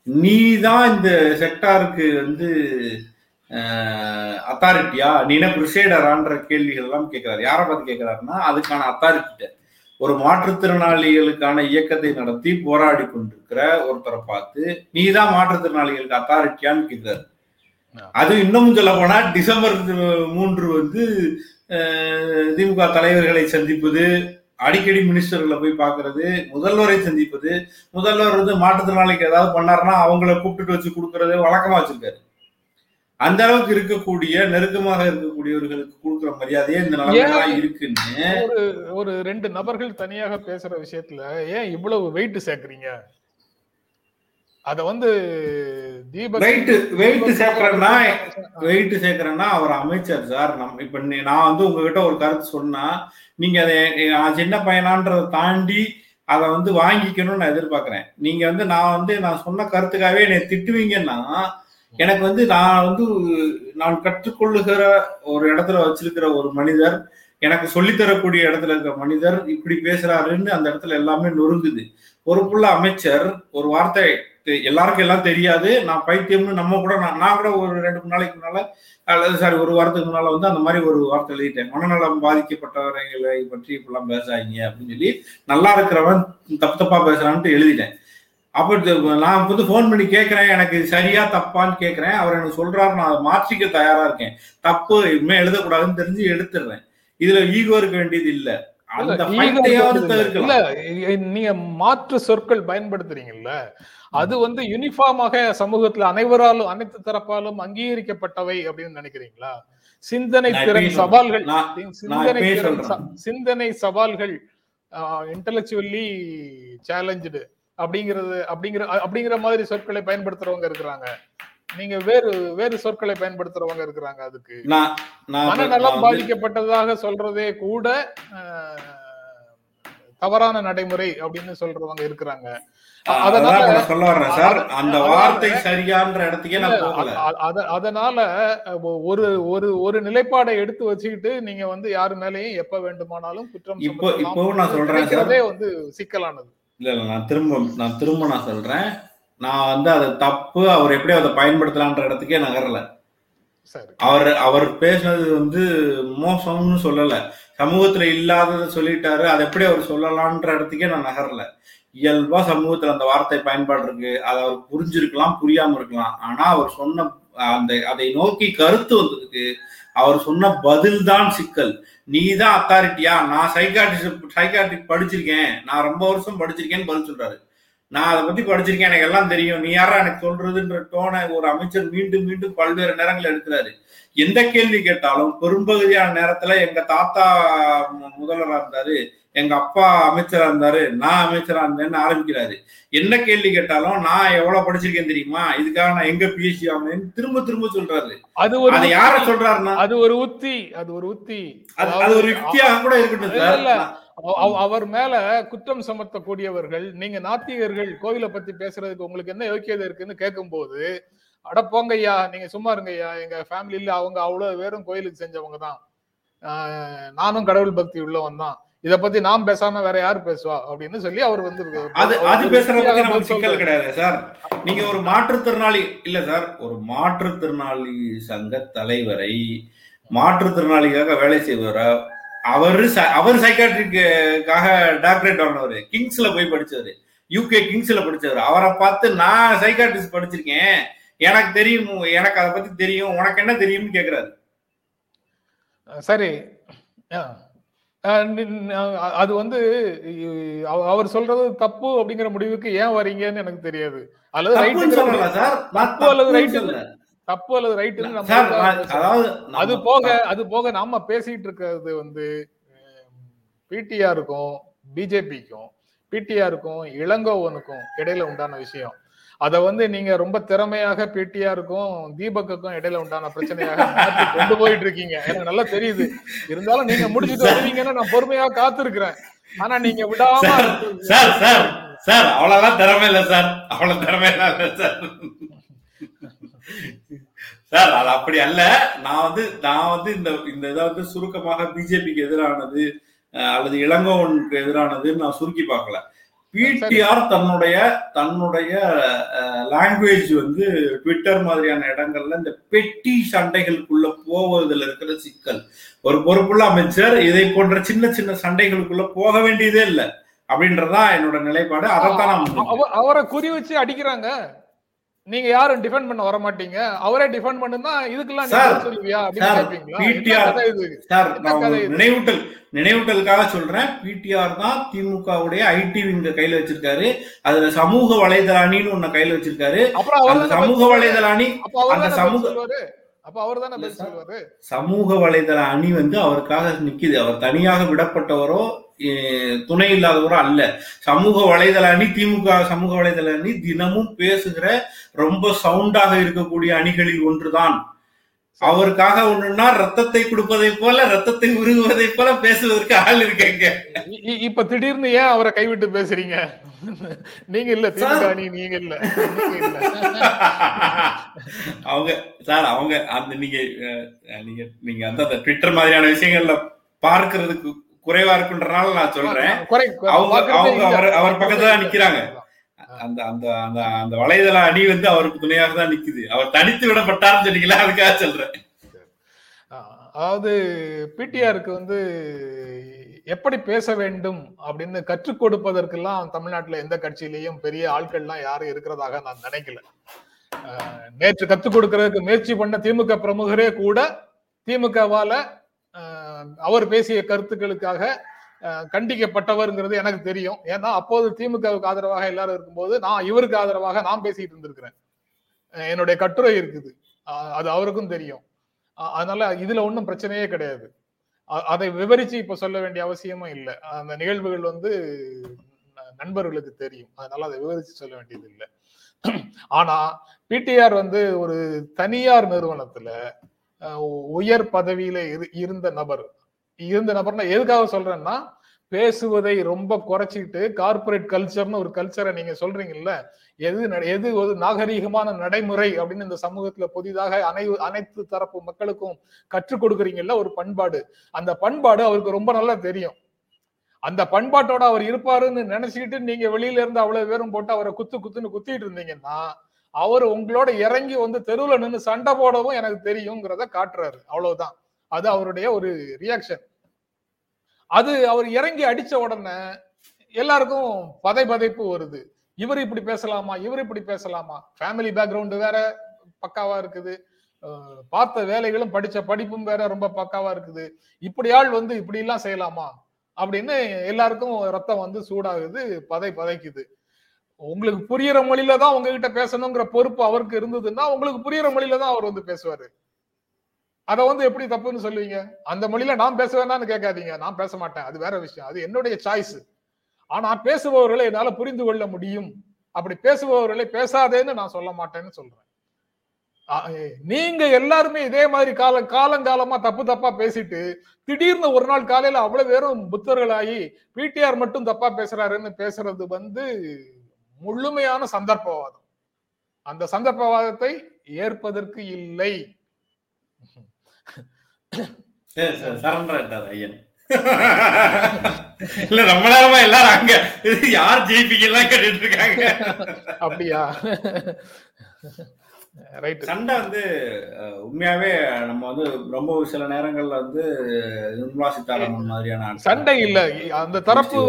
நீ தான் இந்த செக்டாருக்கு வந்து அத்தாரிட்டியா நீ என்ன கேள்விகள் எல்லாம் கேட்கிறாரு. யாரை பார்த்து கேட்கிறாருன்னா அதுக்கான அத்தாரிட்டிட்ட ஒரு மாற்றுத்திறனாளிகளுக்கான இயக்கத்தை நடத்தி போராடி கொண்டிருக்கிற ஒருத்தரை பார்த்து நீ தான் மாற்றுத்திறனாளிகளுக்கு அத்தாரிட்டியான்னு கேட்கிறாரு. அது இன்னும் சொல்ல போனா டிசம்பர் மூன்று வந்து திமுக தலைவர்களை சந்திப்பது அடிக்கடி மினிஸ்டர்களை போய் பாக்குறது முதல்வரை சந்திப்பது முதல்வர் வந்து மாற்றுத்திறனாளிக்கு ஏதாவது பண்ணாருன்னா அவங்கள கூப்பிட்டுட்டு வச்சு கொடுக்கறது வழக்கமா வச்சிருக்காரு. அந்த அளவுக்கு இருக்கக்கூடிய நெருக்கமாக இருக்கக்கூடியவர்களுக்கு கொடுக்குற மரியாதையே இந்த நிலைமைலாம் இருக்குன்னு ஒரு ஒரு ரெண்டு நபர்கள் தனியாக பேசுற விஷயத்துல ஏன் இவ்வளவு வெயிட் சேர்க்கறீங்க? அத வந்து தீபக் வெயிட் வெயிட் சேர்க்கறேன்னா வெயிட் சேர்க்கறேன்னா அவர் அமைச்சர் சார் நம்ம இப்ப நான் வந்து உங்ககிட்ட ஒரு கருத்து சொன்னா நீங்க அதை நான் சின்ன பையனான்றதை தாண்டி அதை வந்து வாங்கிக்கணும்னு நான் எதிர்பார்க்கிறேன். நீங்க வந்து நான் வந்து நான் சொன்ன கருத்துக்காகவே என்னை திட்டுவீங்கன்னா எனக்கு வந்து நான் வந்து நான் கற்றுக்கொள்ளுகிற ஒரு இடத்துல வச்சிருக்கிற ஒரு மனிதர் எனக்கு சொல்லித் தரக்கூடிய இடத்துல இருக்கிற மனிதர் இப்படி பேசுறாருன்னு அந்த இடத்துல எல்லாமே நொறுங்குது. ஒரு புள்ள அமைச்சர் ஒரு வார்த்தை எல்லாருக்கும் எல்லாம் தெரியாது. நான் பைத்தியம்னு நம்ம கூட நான் நான் கூட ஒரு ரெண்டு மூணு நாளைக்கு முன்னால அல்லது சாரி ஒரு வாரத்துக்கு முன்னால வந்து அந்த மாதிரி ஒரு வார்த்தை எழுதிட்டேன். மனநலம் பாதிக்கப்பட்டவர்களை பற்றி இப்படிலாம் பேசாதீங்க அப்படின்னு சொல்லி நல்லா இருக்கிறவன் தப்பு தப்பா பேசுறான்ட்டு எழுதிட்டேன். அப்போ நான் வந்து ஃபோன் பண்ணி கேட்குறேன் எனக்கு சரியா தப்பான்னு கேட்குறேன் அவர் எனக்கு சொல்றாரு. நான் அதை மாற்றிக்க தயாரா இருக்கேன். தப்பு இனிமே எழுதக்கூடாதுன்னு தெரிஞ்சு எடுத்துடுறேன். இதுல ஈகோ இருக்க வேண்டியது இல்லை. நீங்க மாற்று சொற்கள் பயன்படுத்துறீங்கல்ல? அது வந்து யூனிஃபார்மாக சமூகத்துல அனைவராலும் அனைத்து தரப்பாலும் அங்கீகரிக்கப்பட்டவை அப்படின்னு நினைக்கிறீங்களா? சிந்தனை திறன் சவால்கள் சிந்தனை சிந்தனை சவால்கள் இன்டலெக்சுவல்லி சேலஞ்சு அப்படிங்கிறது அப்படிங்கிற அப்படிங்கிற மாதிரி சொற்களை பயன்படுத்துறவங்க இருக்கிறாங்க. நீங்க வேறு வேறு சொற்களை பயன்படுத்துறவங்க இருக்கிறாங்க அதுக்கு. இப்ப- மனநலம் பாதிக்கப்பட்டதாக சொல்றதே கூட தவறான நடைமுறை அப்படின்னு சொல்றவங்க இருக்கிறாங்க. அதனால ஒரு ஒரு ஒரு நிலைப்பாடை எடுத்து வச்சுக்கிட்டு நீங்க வந்து யாரு மேலயும் எப்ப வேண்டுமானாலும் குற்றம் இப்போ இப்பவும் நான் சொல்றேன் வந்து சிக்கலானது. இல்ல இல்ல நான் திரும்ப நான் திரும்ப நான் சொல்றேன். நான் வந்து அது தப்பு அவர் எப்படி அதை பயன்படுத்தலான்ற இடத்துக்கே நகரல. அவர் அவர் பேசுனது வந்து மோசம்னு சொல்லல. சமூகத்துல இல்லாததை சொல்லிட்டாரு அதை எப்படி அவர் சொல்லலான்ற இடத்துக்கே நான் நகரல. இயல்பா சமூகத்துல அந்த வார்த்தை பயன்பாடு இருக்கு அதை அவர் புரிஞ்சிருக்கலாம் புரியாம இருக்கலாம். ஆனா அவர் சொன்ன அந்த அதை நோக்கி கருத்து வந்ததுக்கு அவர் சொன்ன பதில் தான் சிக்கல். நீ தான் அத்தாரிட்டியா நான் சைக்காட்ரிஸ்ட் சைக்காட்ரிக் படிச்சிருக்கேன். நான் ரொம்ப வருஷம் படிச்சிருக்கேன்னு பதில் சொல்றாரு. நான் அதை பத்தி படிச்சிருக்கேன் எனக்கு எல்லாம் தெரியும். நீ யாரா எனக்கு சொல்றதுன்ற டோனை ஒரு அமைச்சர் மீண்டும் மீண்டும் பல்வேறு நேரங்கள் எடுக்கிறாரு. எந்த கேள்வி கேட்டாலும் பெரும்பகுதியான நேரத்துல எங்க தாத்தா முதல்வரா இருந்தாரு எங்க அப்பா அமைச்சரா இருந்தாரு நான் அமைச்சரா இருந்தேன்னு ஆரம்பிக்கிறாரு. என்ன கேள்வி கேட்டாலும் நான் எவ்வளவு படிச்சிருக்கேன் தெரியுமா? இதுக்காக நான் எங்க பிஹெச்டி ஆகணும்னு திரும்ப திரும்ப சொல்றாரு. அது ஒரு அதை யார. சொல்றாருன்னா? அது ஒரு உத்தி அது ஒரு உத்தி. அது ஒரு யுக்தியாக கூட இருக்கட்டும் சார் அவர் மேல குற்றம் சுமத்தக்கூடியவர்கள் நீங்க நாத்திகர்கள் கோவிலை பத்தி பேசுறதுக்கு உங்களுக்கு என்ன யோக்கியதை இருக்குன்னு கேட்கும்போது அட போங்க ஐயா நீங்க சும்மா இருங்க ஐயா எங்க ஃபேமிலியில அவங்க அவ்வளவு பேரும் கோயிலுக்கு செஞ்சவங்க தான். நானும் கடவுள் பக்தி உள்ளவன் தான். இத பத்தி நாம் பேசாம வேற யாரு பேசுவா? அப்படின்னு சொல்லி அவர் வந்து அது அது ஒரு பேசுறத பத்தி யுக்தியாக நமக்கு சிக்கல். கிடையாது சார். நீங்க ஒரு மாற்றுத்திறனாளி இல்ல சார் ஒரு மாற்றுத்திறனாளி சங்க தலைவரை மாற்றுத்திறனாளிக்காக வேலை செய்வர? அவரு அவர் சைக்காட்ரிக்காக டாக்டரேட் ஆனவர். கிங்ஸ்ல போய் படிச்சவர். யூகே கிங்ஸ்ல படிச்சவர். அவரை பார்த்து நான் சைக்காட்ரிஸ்ட் படிச்சிருக்கேன். எனக்கு தெரியும் எனக்கு அதை பத்தி தெரியும். உனக்கு என்ன தெரியும்னு கேக்குறாரு. சரி. அது வந்து அவர் சொல்றது தப்பு அப்படிங்கிற முடிவுக்கு ஏன் வரீங்கன்னு எனக்கு தெரியாது. அல்லது ரைட் தப்பு அல்லது சொல்லல. தப்பு அல்லது ரைட்டுன்னு அது போக அது போக நாம பேசிட்டு இருக்கிறது வந்து பிடிஆருக்கும் பிஜேபிக்கும் பிடிஆருக்கும் இளங்கோவனுக்கும் இடையில உண்டான விஷயம். அத வந்து நீங்க ரொம்ப திறமையாக பிடிஆருக்கும் தீபக்குக்கும் இடையில உண்டான பிரச்சனையாக கொண்டு போயிட்டு இருக்கீங்க. எனக்கு நல்லா தெரியுது. இருந்தாலும் நீங்க முடிச்சிட்டு வருவீங்கன்னு நான் பொறுமையா காத்திருக்கிறேன். ஆனா நீங்க விடாம சார் சார் சார் அவ்வளவுதான் திறமை இல்ல சார். அவ்வளவு திறமை இல்ல சார். சார் அது அப்படி அல்ல. நான் வந்து நான் வந்து இந்த இந்த இதை வந்து சுருக்கமாக பிஜேபிக்கு எதிரானது அல்லது இளங்கோவனுக்கு எதிரானதுன்னு நான் சுருக்கி பார்க்கல. பிடிஆர் தன்னுடைய தன்னுடைய லாங்குவேஜ் வந்து ட்விட்டர் மாதிரியான இடங்கள்ல இந்த பெட்டி சண்டைகளுக்குள்ள போவதில் இருக்கிற சிக்கல். ஒரு பொறுப்புள்ள அமைச்சர் இதை போன்ற சின்ன சின்ன சண்டைகளுக்குள்ள போக வேண்டியதே இல்லை. அப்படின்றதுதான் என்னோட நிலைப்பாடு. அதைத்தான் அவரை குறி வச்சு அடிக்கிறாங்க. நீங்க யாரும் டிஃபெண்ட் பண்ண வர மாட்டீங்க அவரே டிஃபெண்ட் பண்ணுனா இதுக்கெல்லாம் நீ சார், பதில் சொல்லுவியா? அப்படின்னு? நினைவூட்டல் நினைவூட்டலுக்காக சொல்றேன். பிடிஆர் தான் திமுகவுடைய ஐடி விங்க கையில வச்சிருக்காரு. அதுல சமூக வலைதள அணின்னு ஒண்ணு கையில வச்சிருக்காரு. அப்புறம் சமூக வலைதள அணி அந்த சமூக- அப்ப அவர் தானே சமூக வலைதள அணி வந்து அவருக்காக நிக்குது. அவர் தனியாக விடப்பட்டவரோ துணை இல்லாதவரோ அல்ல. சமூக வலைதள அணி திமுக சமூக வலைதள அணி தினமும் பேசுகிற ரொம்ப சவுண்டாக இருக்கக்கூடிய அணிகளில் ஒன்றுதான். அவருக்காக ஒண்ணுன்னா ரத்தத்தை கொடுப்பதை போல ரத்தத்தை உருகுவதை போல பேசுவதற்கு ஆள் இருக்காங்க இப்ப திடீர்னு ஏன் அவரை கைவிட்டு பேசுறீங்க? நீங்க இல்ல நீங்க இல்ல. அவங்க சார் அவங்க அந்த நீங்க நீங்க நீங்க அந்த ட்விட்டர் மாதிரியான விஷயங்கள்ல பார்க்கிறதுக்கு குறைவா இருக்குன்றனால நான் சொல்றேன் அவங்க- அவங்க. அவர்- அவர் பக்கத்துல தான். நிக்கிறாங்க. அந்த அந்த அந்த அந்த வலைதள அணி வந்து அவருக்கு துணையாக தான் நிக்குது அவர் தனித்து விடப்பட்டார்னு சொன்னீங்களா அதுக்காக சொல்றேன் அதாவது பிடிஆருக்கு வந்து எப்படி பேச வேண்டும் அப்படின்னு கற்றுக் கொடுப்பதற்கெல்லாம் தமிழ்நாட்டுல எந்த கட்சியிலையும் பெரிய ஆட்கள்லாம் யாரும் இருக்கிறதாக நான் நினைக்கல நேற்று கற்றுக் கொடுக்கறதுக்கு முயற்சி பண்ண திமுக பிரமுகரே கூட திமுகவால அவர் பேசிய கருத்துக்களுக்காக கண்டிக்கப்பட்டவர்ங்கிறது எனக்கு தெரியும். ஏன்னா அப்போது திமுகவுக்கு ஆதரவாக எல்லாரும் இருக்கும்போது நான் இவருக்கு ஆதரவாக நான் பேசிட்டு இருந்திருக்கிறேன். என்னுடைய கட்டுரை இருக்குது. அது அவருக்கும் தெரியும். அதனால இதுல ஒன்றும் பிரச்சனையே கிடையாது. அதை விவரிச்சு இப்ப சொல்ல வேண்டிய அவசியமும் இல்லை. அந்த நிகழ்வுகள் வந்து ந- நண்பர்களுக்கு தெரியும். அதனால அதை விவரிச்சு சொல்ல வேண்டியது இல்லை. ஆனா பிடிஆர் வந்து ஒரு தனியார் நிறுவனத்துல உயர் பதவியில இரு- இருந்த நபர். இருந்த நபர்னா எதுக்காக சொல்றேன்னா பேசுவதை ரொம்ப குறைச்சிட்டு கார்ப்பரேட் கல்ச்சர்னு ஒரு கல்ச்சரை நீங்க சொல்றீங்கல்ல எது எது ஒரு நாகரீகமான நடைமுறை அப்படின்னு இந்த சமூகத்துல புதிதாக அனை அனைத்து தரப்பு மக்களுக்கும் கற்றுக் கொடுக்குறீங்கல்ல ஒரு பண்பாடு. அந்த பண்பாடு அவருக்கு ரொம்ப நல்லா தெரியும். அந்த பண்பாட்டோட அவர் இருப்பாருன்னு நினைச்சுக்கிட்டு நீங்க வெளியில இருந்து அவ்வளவு பேரும் போட்டு அவரை குத்து குத்துன்னு குத்திட்டு இருந்தீங்கன்னா அவர் உங்களோட இறங்கி வந்து தெருவில் நின்று சண்டை போடவும் எனக்கு தெரியுங்கிறத காட்டுறாரு. அவ்வளவுதான். அது அவருடைய ஒரு ரியாக்ஷன் அது அவர் இறங்கி அடிச்ச உடனே எல்லாருக்கும் பதை பதைப்பு வருது. இவர் இப்படி பேசலாமா? இவர் இப்படி பேசலாமா? ஃபேமிலி பேக்ரவுண்டு வேற பக்காவா இருக்குது. பார்த்த வேலைகளும் படிச்ச படிப்பும் வேற ரொம்ப பக்காவா இருக்குது. இப்படி ஆள் வந்து இப்படி எல்லாம் செய்யலாமா? அப்படின்னு எல்லாருக்கும் ரத்தம் வந்து சூடாகுது பதை பதைக்குது. உங்களுக்கு புரியற மொழியில தான் உங்ககிட்ட பேசணுங்கிற பொறுப்பு அவருக்கு இருந்ததுன்னா உங்களுக்கு புரியற மொழியில தான் அவர் வந்து பேசுவாரு. அதை வந்து எப்படி தப்புன்னு சொல்லுவீங்க? அந்த மொழியில நான் பேச வேணாம்னு கேட்காதீங்க. நான் பேச மாட்டேன். அது வேற விஷயம். அது என்னுடைய சாய்ஸ் ஆனா பேசுபவர்களை என்னால புரிந்து கொள்ள முடியும். அப்படி பேசுபவர்களை பேசாதேன்னு நான் சொல்ல மாட்டேன்னு சொல்றேன். நீங்க எல்லாருமே இதே மாதிரி கால காலங்காலமா தப்பு தப்பா பேசிட்டு திடீர்னு ஒரு நாள் காலையில அவ்வளவு பேரும் புத்தர்களாகி பிடிஆர் மட்டும் தப்பா பேசுறாருன்னு பேசுறது வந்து முழுமையான சந்தர்ப்பவாதம். அந்த சந்தர்ப்பவாதத்தை ஏற்பதற்கு இல்லை. இல்ல ரொம்ப நேரமா எல்லாரும் அங்க யார் ஜெயிப்பீங்க எல்லாம் கேட்டுட்டு இருக்காங்க? அப்படியா? சண்டை வந்து உண்மையாவே நம்ம வந்து ரொம்ப சில நேரங்கள்ல வந்து நிர்மலா சீதாராமன் மாதிரியான சண்டை இல்ல. அந்த தரப்பு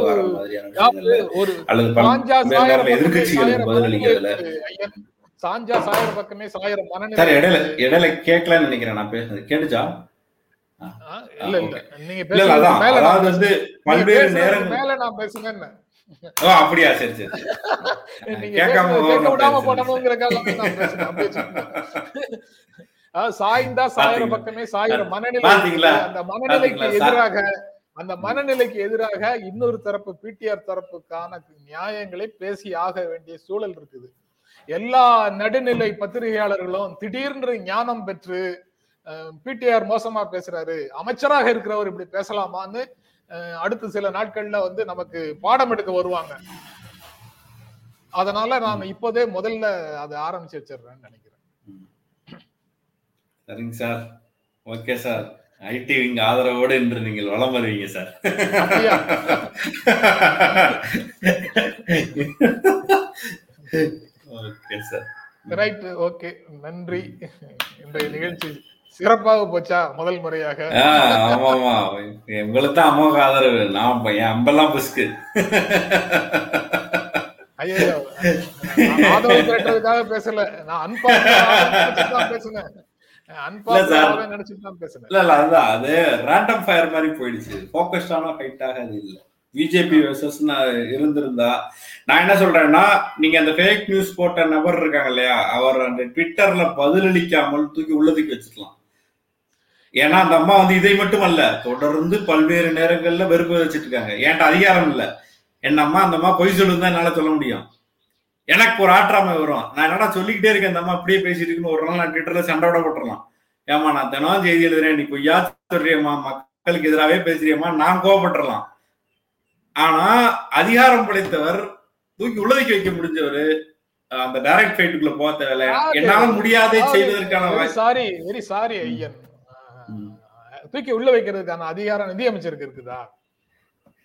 அல்லது சாஞ்சா பக்கமே சாயற பதிலளிக்கிறதுல மனநிலை. சாஞ்சா சாயற பக்கமே சாயற சார் மனநிலை இடையில இடையில கேட்கலன்னு நினைக்கிறேன் நான் பேசுனது. கேட்டுச்சா? இல்ல இல்ல. நீங்க அதாவது வந்து பல்வேறு நேரங்கள் மேல நான் பேசுனேன் ஓ அப்படியா? சரி சரி சாய்ந்தா சாயற பாத்தீங்களா? பக்கமே சாயற மனநிலை? அந்த மனநிலைக்கு எதிராக அந்த மனநிலைக்கு எதிராக இன்னொரு தரப்பு பிடிஆர் தரப்புக்கான நியாயங்களை பேசி ஆக வேண்டிய சூழல் இருக்குது. எல்லா நடுநிலை பத்திரிகையாளர்களும் திடீர்னு ஞானம் பெற்று பிடிஆர் மோசமா பேசுறாரு அமைச்சராக இருக்கிறவர் இப்படி பேசலாமான்னு அடுத்த சில நாட்கள்ல வந்து நமக்கு பாடம் எடுக்க வருவாங்க. அதனால நான் இப்போதே முதல்ல அதை ஆரம்பிச்சு வச்சிடுறேன்னு நினைக்கிறேன். சரிங்க sir. Okay sir. IT wing ஆதரவோடு இன்று நீங்கள் வளம் வருவீங்க sir? Okay sir. Right okay. நன்றி. இன்றைய நிகழ்ச்சி சிறப்பாக போச்சா முதல் முறையாக? ஆமா ஆமா உங்களுக்கு தான் அம்மாவுக்கு ஆதரவு. நான் என் அம்பெல்லாம் புஸ்கு ஐயோ ஆதரவு திரட்டுறதுக்காக பேசல. நான் தான் பேசுனேன். அன்பார்த்து நினைச்சிட்டு தான் பேசுனேன். இல்ல இல்ல அதுதான் அது ரேண்டம் ஃபயர் மாதிரி போயிடுச்சு. ஃபோக்கஸ்டான ஃபைட்டாக அது இல்ல. பிஜேபி இருந்திருந்தா நான் என்ன சொல்றேன்னா நீங்க அந்த ஃபேக் நியூஸ் போட்ட நபர் இருக்காங்க இல்லையா அவர் அந்த ட்விட்டர்ல பதிலளிக்காமல் தூக்கி உள்ளதுக்கு வச்சுக்கலாம். ஏன்னா அந்த அம்மா வந்து இதை மட்டும் அல்ல தொடர்ந்து பல்வேறு நேரங்கள்ல வெறுப்பு வச்சுட்டு இருக்காங்க. ஏன்ட்ட அதிகாரம் இல்ல. என்ன அம்மா அந்த அம்மா பொய் சொல்லுன்னு என்னால சொல்ல முடியும். எனக்கு ஒரு ஆற்றாமை வரும். நான் என்னடா சொல்லிக்கிட்டே இருக்கேன் அந்த அம்மா அப்படியே பேசிட்டு இருக்குன்னு ஒரு நாள் நான் ட்விட்டர்ல சண்டை போட்டுடலாம். ஏமா நான் தினம் செய்தி எழுதுறேன் நீ பொய்யா சொல்றியம்மா மக்களுக்கு எதிராகவே பேசுறியம்மா நான் கோவப்பட்டுறலாம் ஆனா அதிகாரம் படைத்தவர் தூக்கி உள்ளதுக்கு வைக்க முடிஞ்சவரு அந்த டைரக்ட் ஃபைட்டுக்குள்ள போக தேவையில்ல என்னால முடியாதே செய்வதற்கான சாரி வெரி சாரி ஐயன். தூக்கி உள்ள வைக்கிறதுக்கான அதிகாரம் நிதியமைச்சருக்கு இருக்குதா?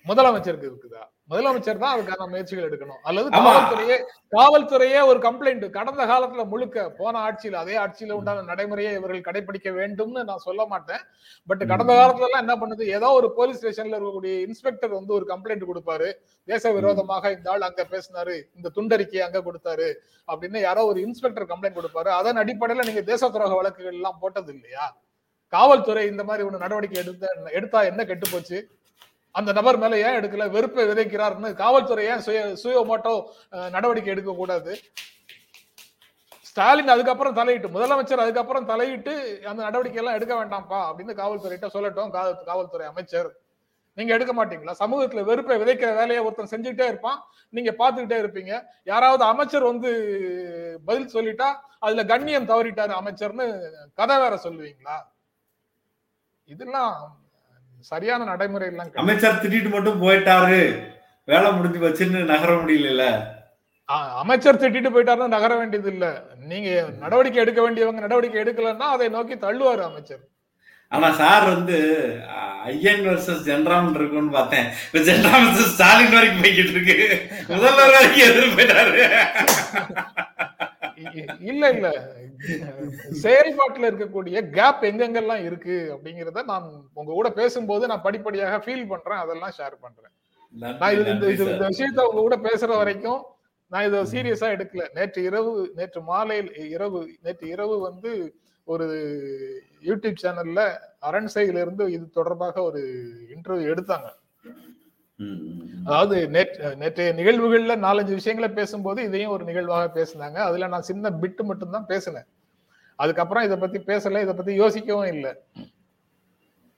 முதலமைச்சருக்கு இருக்குதா? முதலமைச்சர் தான் அதுக்கான முயற்சிகள் எடுக்கணும். அல்லது காவல்துறையே காவல்துறையே ஒரு கம்ப்ளைண்ட் கடந்த காலத்துல முழுக்க போன ஆட்சியில அதே ஆட்சியில உண்டான நடைமுறையை இவர்கள் கடைபிடிக்க வேண்டும்னு நான் சொல்ல மாட்டேன். பட் கடந்த காலத்துல எல்லாம் என்ன பண்ணுது? ஏதோ ஒரு போலீஸ் ஸ்டேஷன்ல இருக்கக்கூடிய இன்ஸ்பெக்டர் வந்து ஒரு கம்ப்ளைண்ட் கொடுப்பாரு. தேச விரோதமாக இந்த ஆள் அங்க பேசினாரு. இந்த துண்டறிக்கையை அங்க கொடுத்தாரு அப்படின்னு யாரோ ஒரு இன்ஸ்பெக்டர் கம்ப்ளைண்ட் கொடுப்பாரு. அதன் அடிப்படையில நீங்க தேச துரோக வழக்குகள் எல்லாம் போட்டது இல்லையா? காவல்துறை இந்த மாதிரி ஒண்ணு நடவடிக்கை எடுத்த எடுத்தா என்ன கெட்டு போச்சு? அந்த நபர் மேல ஏன் எடுக்கல? வெறுப்பை விதைக்கிறார்னு காவல்துறை ஏன் சுய சுய மோட்டோ நடவடிக்கை எடுக்க கூடாது? ஸ்டாலின் அதுக்கப்புறம் தலையிட்டு முதலமைச்சர் அதுக்கப்புறம் தலையிட்டு அந்த நடவடிக்கை எல்லாம் எடுக்க வேண்டாம்ப்பா அப்படின்னு காவல்துறையிட்ட சொல்லட்டும் காவல்துறை அமைச்சர். நீங்க எடுக்க மாட்டீங்களா? சமூகத்துல வெறுப்பை விதைக்கிற வேலையை ஒருத்தன் செஞ்சுக்கிட்டே இருப்பான். நீங்க பாத்துக்கிட்டே இருப்பீங்க. யாராவது அமைச்சர் வந்து பதில் சொல்லிட்டா அதுல கண்ணியம் தவறிட்டாரு அமைச்சர்னு கதை வேற சொல்லுவீங்களா? இதெல்லாம் சரியான நடைமுறை எல்லாம் அமைச்சர் திட்டிட்டு மட்டும் போயிட்டாரு. வேலை முடிஞ்சு வச்சுன்னு நகர முடியல அமைச்சர் திட்டிட்டு போயிட்டாருன்னு நகர வேண்டியது இல்ல நீங்க நடவடிக்கை எடுக்க வேண்டியவங்க நடவடிக்கை எடுக்கலன்னா அதை நோக்கி தள்ளுவாரு அமைச்சர். ஆனா சார் வந்து ஐயன் வர்சஸ் ஜென்ராம் இருக்கும்னு பார்த்தேன். இப்ப ஜென்ராம் வர்சஸ் ஸ்டாலின் வரைக்கும் போய்கிட்டு இருக்கு. முதல்வர் வரைக்கும் எதிர்ப்பு போயிட்டாரு இல்ல இல்ல. செயல்பாட்டுல இருக்கக்கூடிய கேப் எங்கெங்கெல்லாம் இருக்கு அப்படிங்கறத நான் உங்க கூட பேசும்போது நான் படிப்படியாக ஃபீல் பண்றேன் அதெல்லாம் ஷேர் பண்றேன். நான் இது இந்த விஷயத்த உங்க கூட பேசுற வரைக்கும் நான் இதை சீரியஸா எடுக்கல. நேற்று இரவு நேற்று மாலையில் இரவு நேற்று இரவு வந்து ஒரு யூடியூப் சேனல்ல அரண்சையில இருந்து இது தொடர்பாக ஒரு இன்டர்வியூ எடுத்தாங்க. அதாவது நேற்றைய நிகழ்வுகள்ல நாலஞ்சு விஷயங்களை பேசும்போது இதையும் ஒரு நிகழ்வாக பேசினாங்க. அதுல நான் சின்ன பிட்டு மட்டும் தான் பேசினேன். அதுக்கப்புறம் இதை பத்தி பேசல இதை பத்தி யோசிக்கவும் இல்லை.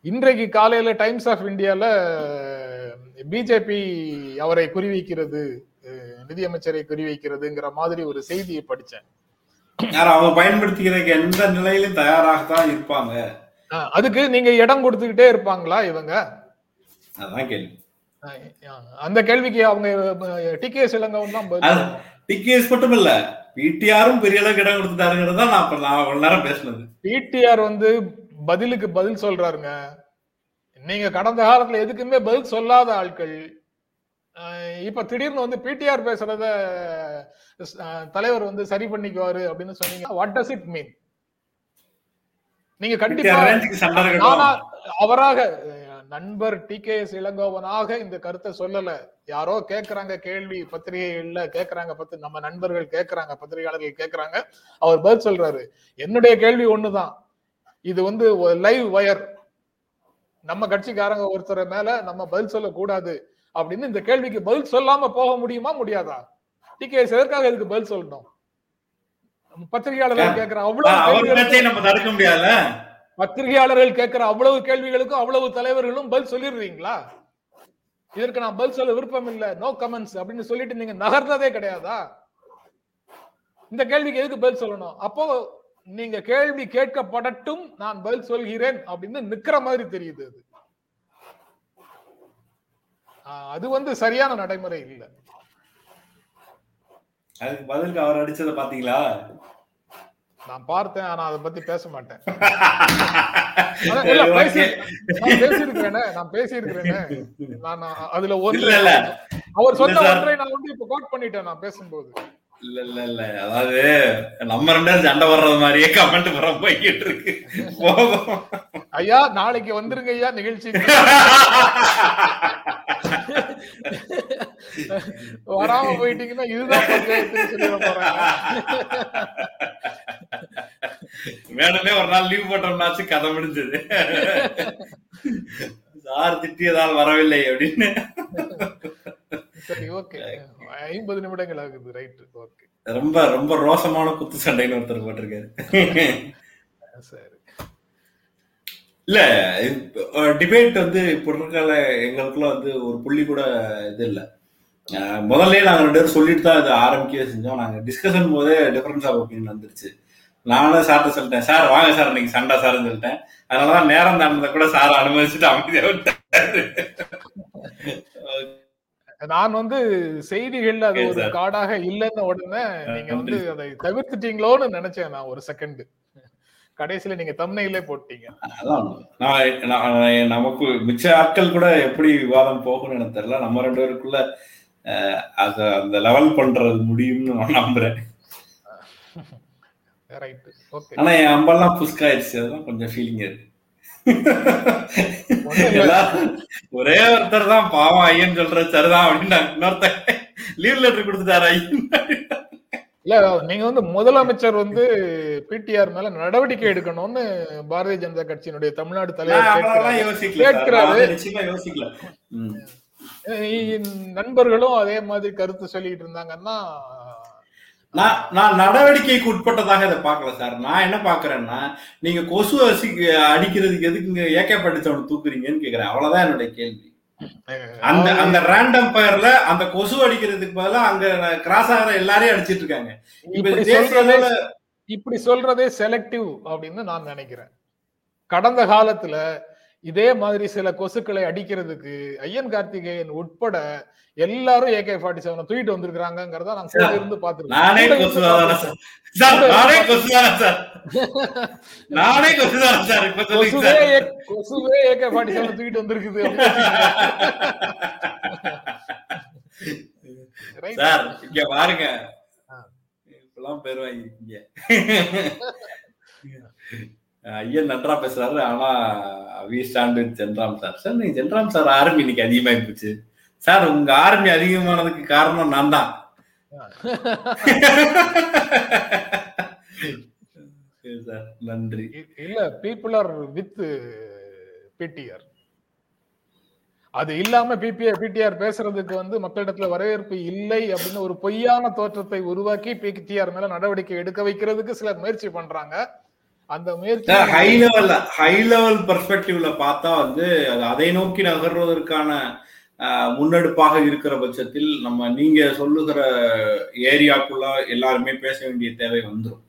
இன்றைக்கு காலையில டைம்ஸ் ஆஃப் இந்தியால பிஜேபி அவரை குறிவைக்கிறது நிதியமைச்சரை குறிவைக்கிறதுங்கிற மாதிரி ஒரு செய்தியை படிச்சேன். அவங்க பயன்படுத்திக்கிறதுக்கு எந்த நிலையிலும் தயாராகத்தான் இருப்பாங்க. அதுக்கு நீங்க இடம் கொடுத்துக்கிட்டே இருப்பாங்களா இவங்க? அதான் கேள்வி. அந்த கேள்விக்கு அவங்க டிகேஎஸ் இளங்கவன் தான் டிகேஎஸ் மட்டும் இல்ல பிடிஆரும் பெரிய அளவுக்கு இடம் கொடுத்துட்டாருங்கிறது நான் நான் அவ்வளவு நேரம் பேசினது. பிடிஆர் வந்து பதிலுக்கு பதில் சொல்றாருங்க. நீங்க கடந்த காலத்துல எதுக்குமே பதில் சொல்லாத ஆட்கள். இப்ப திடீர்னு வந்து பிடிஆர் பேசுறத தலைவர் வந்து சரி பண்ணிக்குவாரு அப்படின்னு சொன்னீங்க. வாட் டஸ் இட் மீன் நீங்க கண்டிப்பா அவராக நண்பர் டி கே எஸ் இளங்கோவனாக இந்த கருத்தை சொல்லல. யாரோ கேக்குறாங்க கேள்வி பத்திரிகைகள்ல கேக்குறாங்க பத்து நம்ம நண்பர்கள் கேக்குறாங்க பத்திரிகையாளர்கள் கேக்குறாங்க. அவர் பதில் சொல்றாரு. என்னுடைய கேள்வி ஒண்ணுதான். இது வந்து லைவ் வயர். நம்ம கட்சிக்காரங்க ஒருத்தர் மேல நம்ம பதில் சொல்லக்கூடாது அப்படின்னு இந்த கேள்விக்கு பதில் சொல்லாம போக முடியுமா முடியாதா? டி கே எஸ் எதற்காக இதுக்கு பதில் சொல்லணும்? பத்திரிகையாளர்கள் கேட்கிற அவ்வளவு நம்ம தடுக்க முடியாதுல்ல? பத்திரிகையாளர்கள் கேட்கிற அவ்வளவு கேள்விகளுக்கும் அவ்வளவு தலைவர்களும் பதில் சொல்லிடுறீங்களா? இதற்கு நான் பதில் சொல்ல விருப்பம் இல்ல. நோ கமெண்ட்ஸ் அப்படின்னு சொல்லிட்டு நீங்க நகர்ந்ததே கிடையாதா? இந்த கேள்விக்கு எதுக்கு பதில் சொல்லணும்? அப்போ நீங்க கேள்வி கேட்கப்படட்டும் நான் பதில் சொல்கிறேன் அப்படின்னு நிக்கிற மாதிரி தெரியுது அது. அது வந்து சரியான நடைமுறை இல்லை. அதுக்கு பதிலுக்கு அவர் அடிச்சதை பாத்தீங்களா நான் பார்த்தேன் ஆனா அதை பத்தி பேச மாட்டேன். பேசியிருக்கிறேனே நான் பேசியிருக்கிறேனே. நான் அதுல ஒன்று அவர் சொன்ன ஒன்றை நான் வந்து இப்ப கோட் பண்ணிட்டேன் நான் பேசும்போது. இல்ல இல்ல இல்ல அதாவது நம்ம ரெண்டு சண்டை வர்றது மாதிரியே கமெண்ட் வர போய்கிட்டு இருக்கு. ஐயா நாளைக்கு வந்துருங்க ஐயா நிகழ்ச்சி. வராம போயிட்டீங்கன்னா இதுதான் வேணுமே ஒரு நாள் லீவ் போட்டோம்னாச்சு கதை முடிஞ்சது. சார் திட்டியதால் வரவில்லை அப்படின்னு. சரி ஓகே ஐம்பது நிமிடங்கள் ஆகுது ரைட் ஓகே ரொம்ப ரொம்ப ரோசமான குத்து சண்டைன்னு ஒருத்தர் போட்டிருக்காரு. சரி. இல்ல டிபேட் வந்து இப்போ இருக்கிற எங்களுக்குள்ள வந்து ஒரு புள்ளி கூட இது இல்ல. அஹ் முதல்லயே நாங்க ரெண்டு பேரும் சொல்லிட்டு தான் இது ஆரம்பிக்கவே செஞ்சோம். நாங்க டிஸ்கஷன் போதே டிஃபரன்ஸ் ஆஃப் ஒப்பீனியன் வந்துருச்சு. நானும் சார்ட்ட சொல்லிட்டேன் சார் வாங்க சார் இன்னைக்கு சண்டை சார்னு சொல்லிட்டேன். அதனாலதான் நேரம் தாண்டதை கூட சார் அனுமதிச்சுட்டு அமைதியா விட்டாரு. நான் வந்து செய்திகள்ல அது ஒரு. காடாக இல்லைன்ன உடனே நீங்க வந்து அதை தவிர்த்துட்டீங்களோன்னு நினைச்சேன் நான் ஒரு செகண்ட் கடைசியில நீங்க தம்னையிலே போட்டீங்க. நான் நமக்கு மிச்ச ஆட்கள் கூட எப்படி விவாதம் போகும்னு எனக்கு தெரியல. நம்ம ரெண்டு பேருக்குள்ள அத அந்த லெவல் பண்றது முடியும்னு நான் நம்புறேன். ஆனா என் அம்பெல்லாம் புஷ்காயிருச்சு அதுதான் கொஞ்சம் ஃபீலிங் இருக்கு. ஒரே ஒருத்தர் தான் பாவம் ஐயன் சொல்ற சரிதான் அப்படின்னு இன்னொருத்தர் லீவ் லெட்டர் கொடுத்துட்டாரு ஐயன். இல்ல நீங்க வந்து முதலமைச்சர் வந்து பிடிஆர் மேல நடவடிக்கை எடுக்கணும்னு பாரதிய ஜனதா கட்சியினுடைய தமிழ்நாடு தலைவர் கேட்கிறாரு. நண்பர்களும் அதே மாதிரி கருத்து சொல்லிட்டு இருந்தாங்கன்னா நான் நான் நடவடிக்கைக்கு உட்பட்டதாக இதை பார்க்கல சார். நான் என்ன பாக்குறேன்னா நீங்க கொசு அசி அடிக்கிறதுக்கு எதுக்குங்க ஏகே படிச்சவனை தூக்குறீங்கன்னு கேக்குறேன். அவ்வளவுதான் என்னுடைய கேள்வி. அந்த அந்த ரேண்டம் பயர்ல அந்த கொசு அடிக்கிறதுக்கு பதிலா அங்க கிராஸ் ஆகிற எல்லாரையும் அடிச்சிட்டு இருக்காங்க. இப்ப இப்படி சொல்றதே செலக்டிவ் அப்படின்னு நான் நினைக்கிறேன். கடந்த காலத்துல இதே மாதிரி சில கொசுக்களை அடிக்கிறதுக்கு ஐயன் கார்த்திகேயன் உட்பட எல்லாரும் ஏகே ஃபார்ட்டி செவன் தூக்கிட்டு வந்திருக்காங்கிறத நான் கூட இருந்து சொல்லுங்க கொசுவே ஏகே ஃபார்ட்டி செவன் தூக்கிட்டு வந்திருக்குது? சார் இங்க பாருங்க. இப்பெல்லாம் பேர் வாங்கிருக்கீங்க ஐயன் நன்றா பேசுறாரு. ஆனா we stand with Jenram sir sir நீங்க ஜென்ராம் சார் ஆர்மி இன்னைக்கு அதிகமாகி போச்சு சார் உங்க ஆர்மி அதிகமானதுக்கு காரணம் நான் தான். சார் நன்றி. இல்ல பீப்புள் ஆர் வித் பிடிஆர் அது இல்லாம பிபிஆர் பிடிஆர் பேசுறதுக்கு வந்து மக்களிடத்துல வரவேற்பு இல்லை அப்படின்னு ஒரு பொய்யான தோற்றத்தை உருவாக்கி பிடிஆர் மேல நடவடிக்கை எடுக்க வைக்கிறதுக்கு சிலர் முயற்சி பண்றாங்க. அந்த முயற்சி ஹை லெவல்ல ஹை லெவல் பெர்ஸ்பெக்டிவ்ல பார்த்தா வந்து அது அதை நோக்கி நகர்வதற்கான முன்னெடுப்பாக இருக்கிற பட்சத்தில் நம்ம நீங்க சொல்லுகிற ஏரியாக்குள்ள எல்லாருமே பேச வேண்டிய தேவை வந்துடும்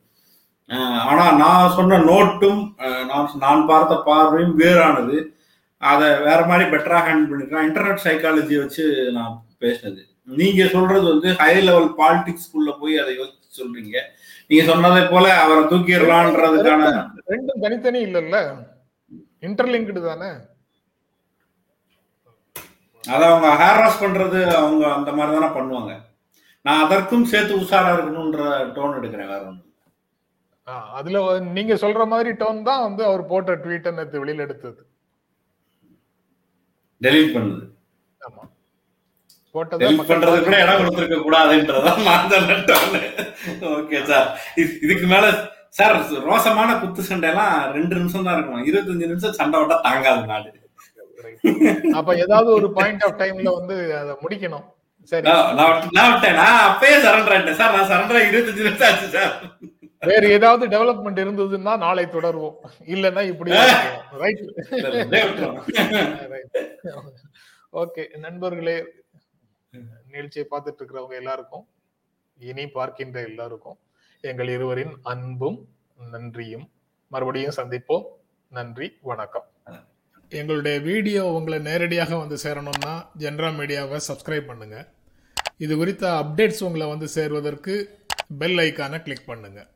ஆனா நான் சொன்ன நோட்டும் நான் நான் பார்த்த பார்வையும் வேறானது. அதை வேற மாதிரி பெட்டரா ஹேண்டில் பண்ணிருக்கேன் இன்டர்நெட் சைக்காலஜி வச்சு நான் பேசினது. நீங்க சொல்றது வந்து ஹை லெவல் பாலிடிக்ஸ்குள்ள போய் அதை யோசிச்சு சொல்றீங்க. நீங்க சொன்னதை போல அவரை தூக்கிடலான்றதுக்கான ரெண்டும் தனித்தனி இல்லல்ல? இன்டர்லிங்க்டு தானே? அதை அவங்க ஹேராஸ் பண்றது அவங்க அந்த மாதிரி தானே பண்ணுவாங்க. நான் அதற்கும் சேர்த்து உஷாரா இருக்கணும்ன்ற டோன் எடுக்கிறேன் வேற ஒன்று அதுல நீங்க சொல்ற மாதிரி டோன் தான் வந்து அவர் போட்ட ட்வீட்டை நேத்து வெளியில எடுத்தது. டெலீட் பண்ணுது. போட்டதை இடம் கொடுத்துருக்க கூடாதுன்றதான் ஓகே சார் இதுக்கு மேல சார் ரோசமான குத்து சண்டை எல்லாம் ரெண்டு நிமிஷம் தான் இருபத்தஞ்சு நிமிஷம் சண்டை விட்டா தாங்காது நாடு. அப்ப ஏதாவது ஒரு பாயிண்ட் ஆஃப் டைம்ல வந்து அதை முடிக்கணும். சரி. நான் விட்டேன். அப்பயே சரண்டர் ஆயிட்டேன். சார் நான் சரண்டர் இருபத்தஞ்சு நிமிஷம் ஆச்சு சார் வேற ஏதாவது டெவலப்மெண்ட் இருந்ததுன்னா நாளை தொடருவோம். இல்லன்னா இப்படி ரைட். ஓகே நண்பர்களே நிகழ்ச்சியை பார்த்துட்டு இருக்கிறவங்க எல்லாருக்கும் இனி பார்க்கின்ற எல்லாருக்கும் எங்கள் இருவரின் அன்பும் நன்றியும். மறுபடியும் சந்திப்போம். நன்றி வணக்கம். எங்களுடைய வீடியோ உங்களை நேரடியாக வந்து சேரணும்னா ஜென்ரா மீடியாவை சப்ஸ்கிரைப் பண்ணுங்கள் இது குறித்த அப்டேட்ஸ் உங்களை வந்து சேர்வதற்கு பெல் ஐக்கானை கிளிக் பண்ணுங்கள்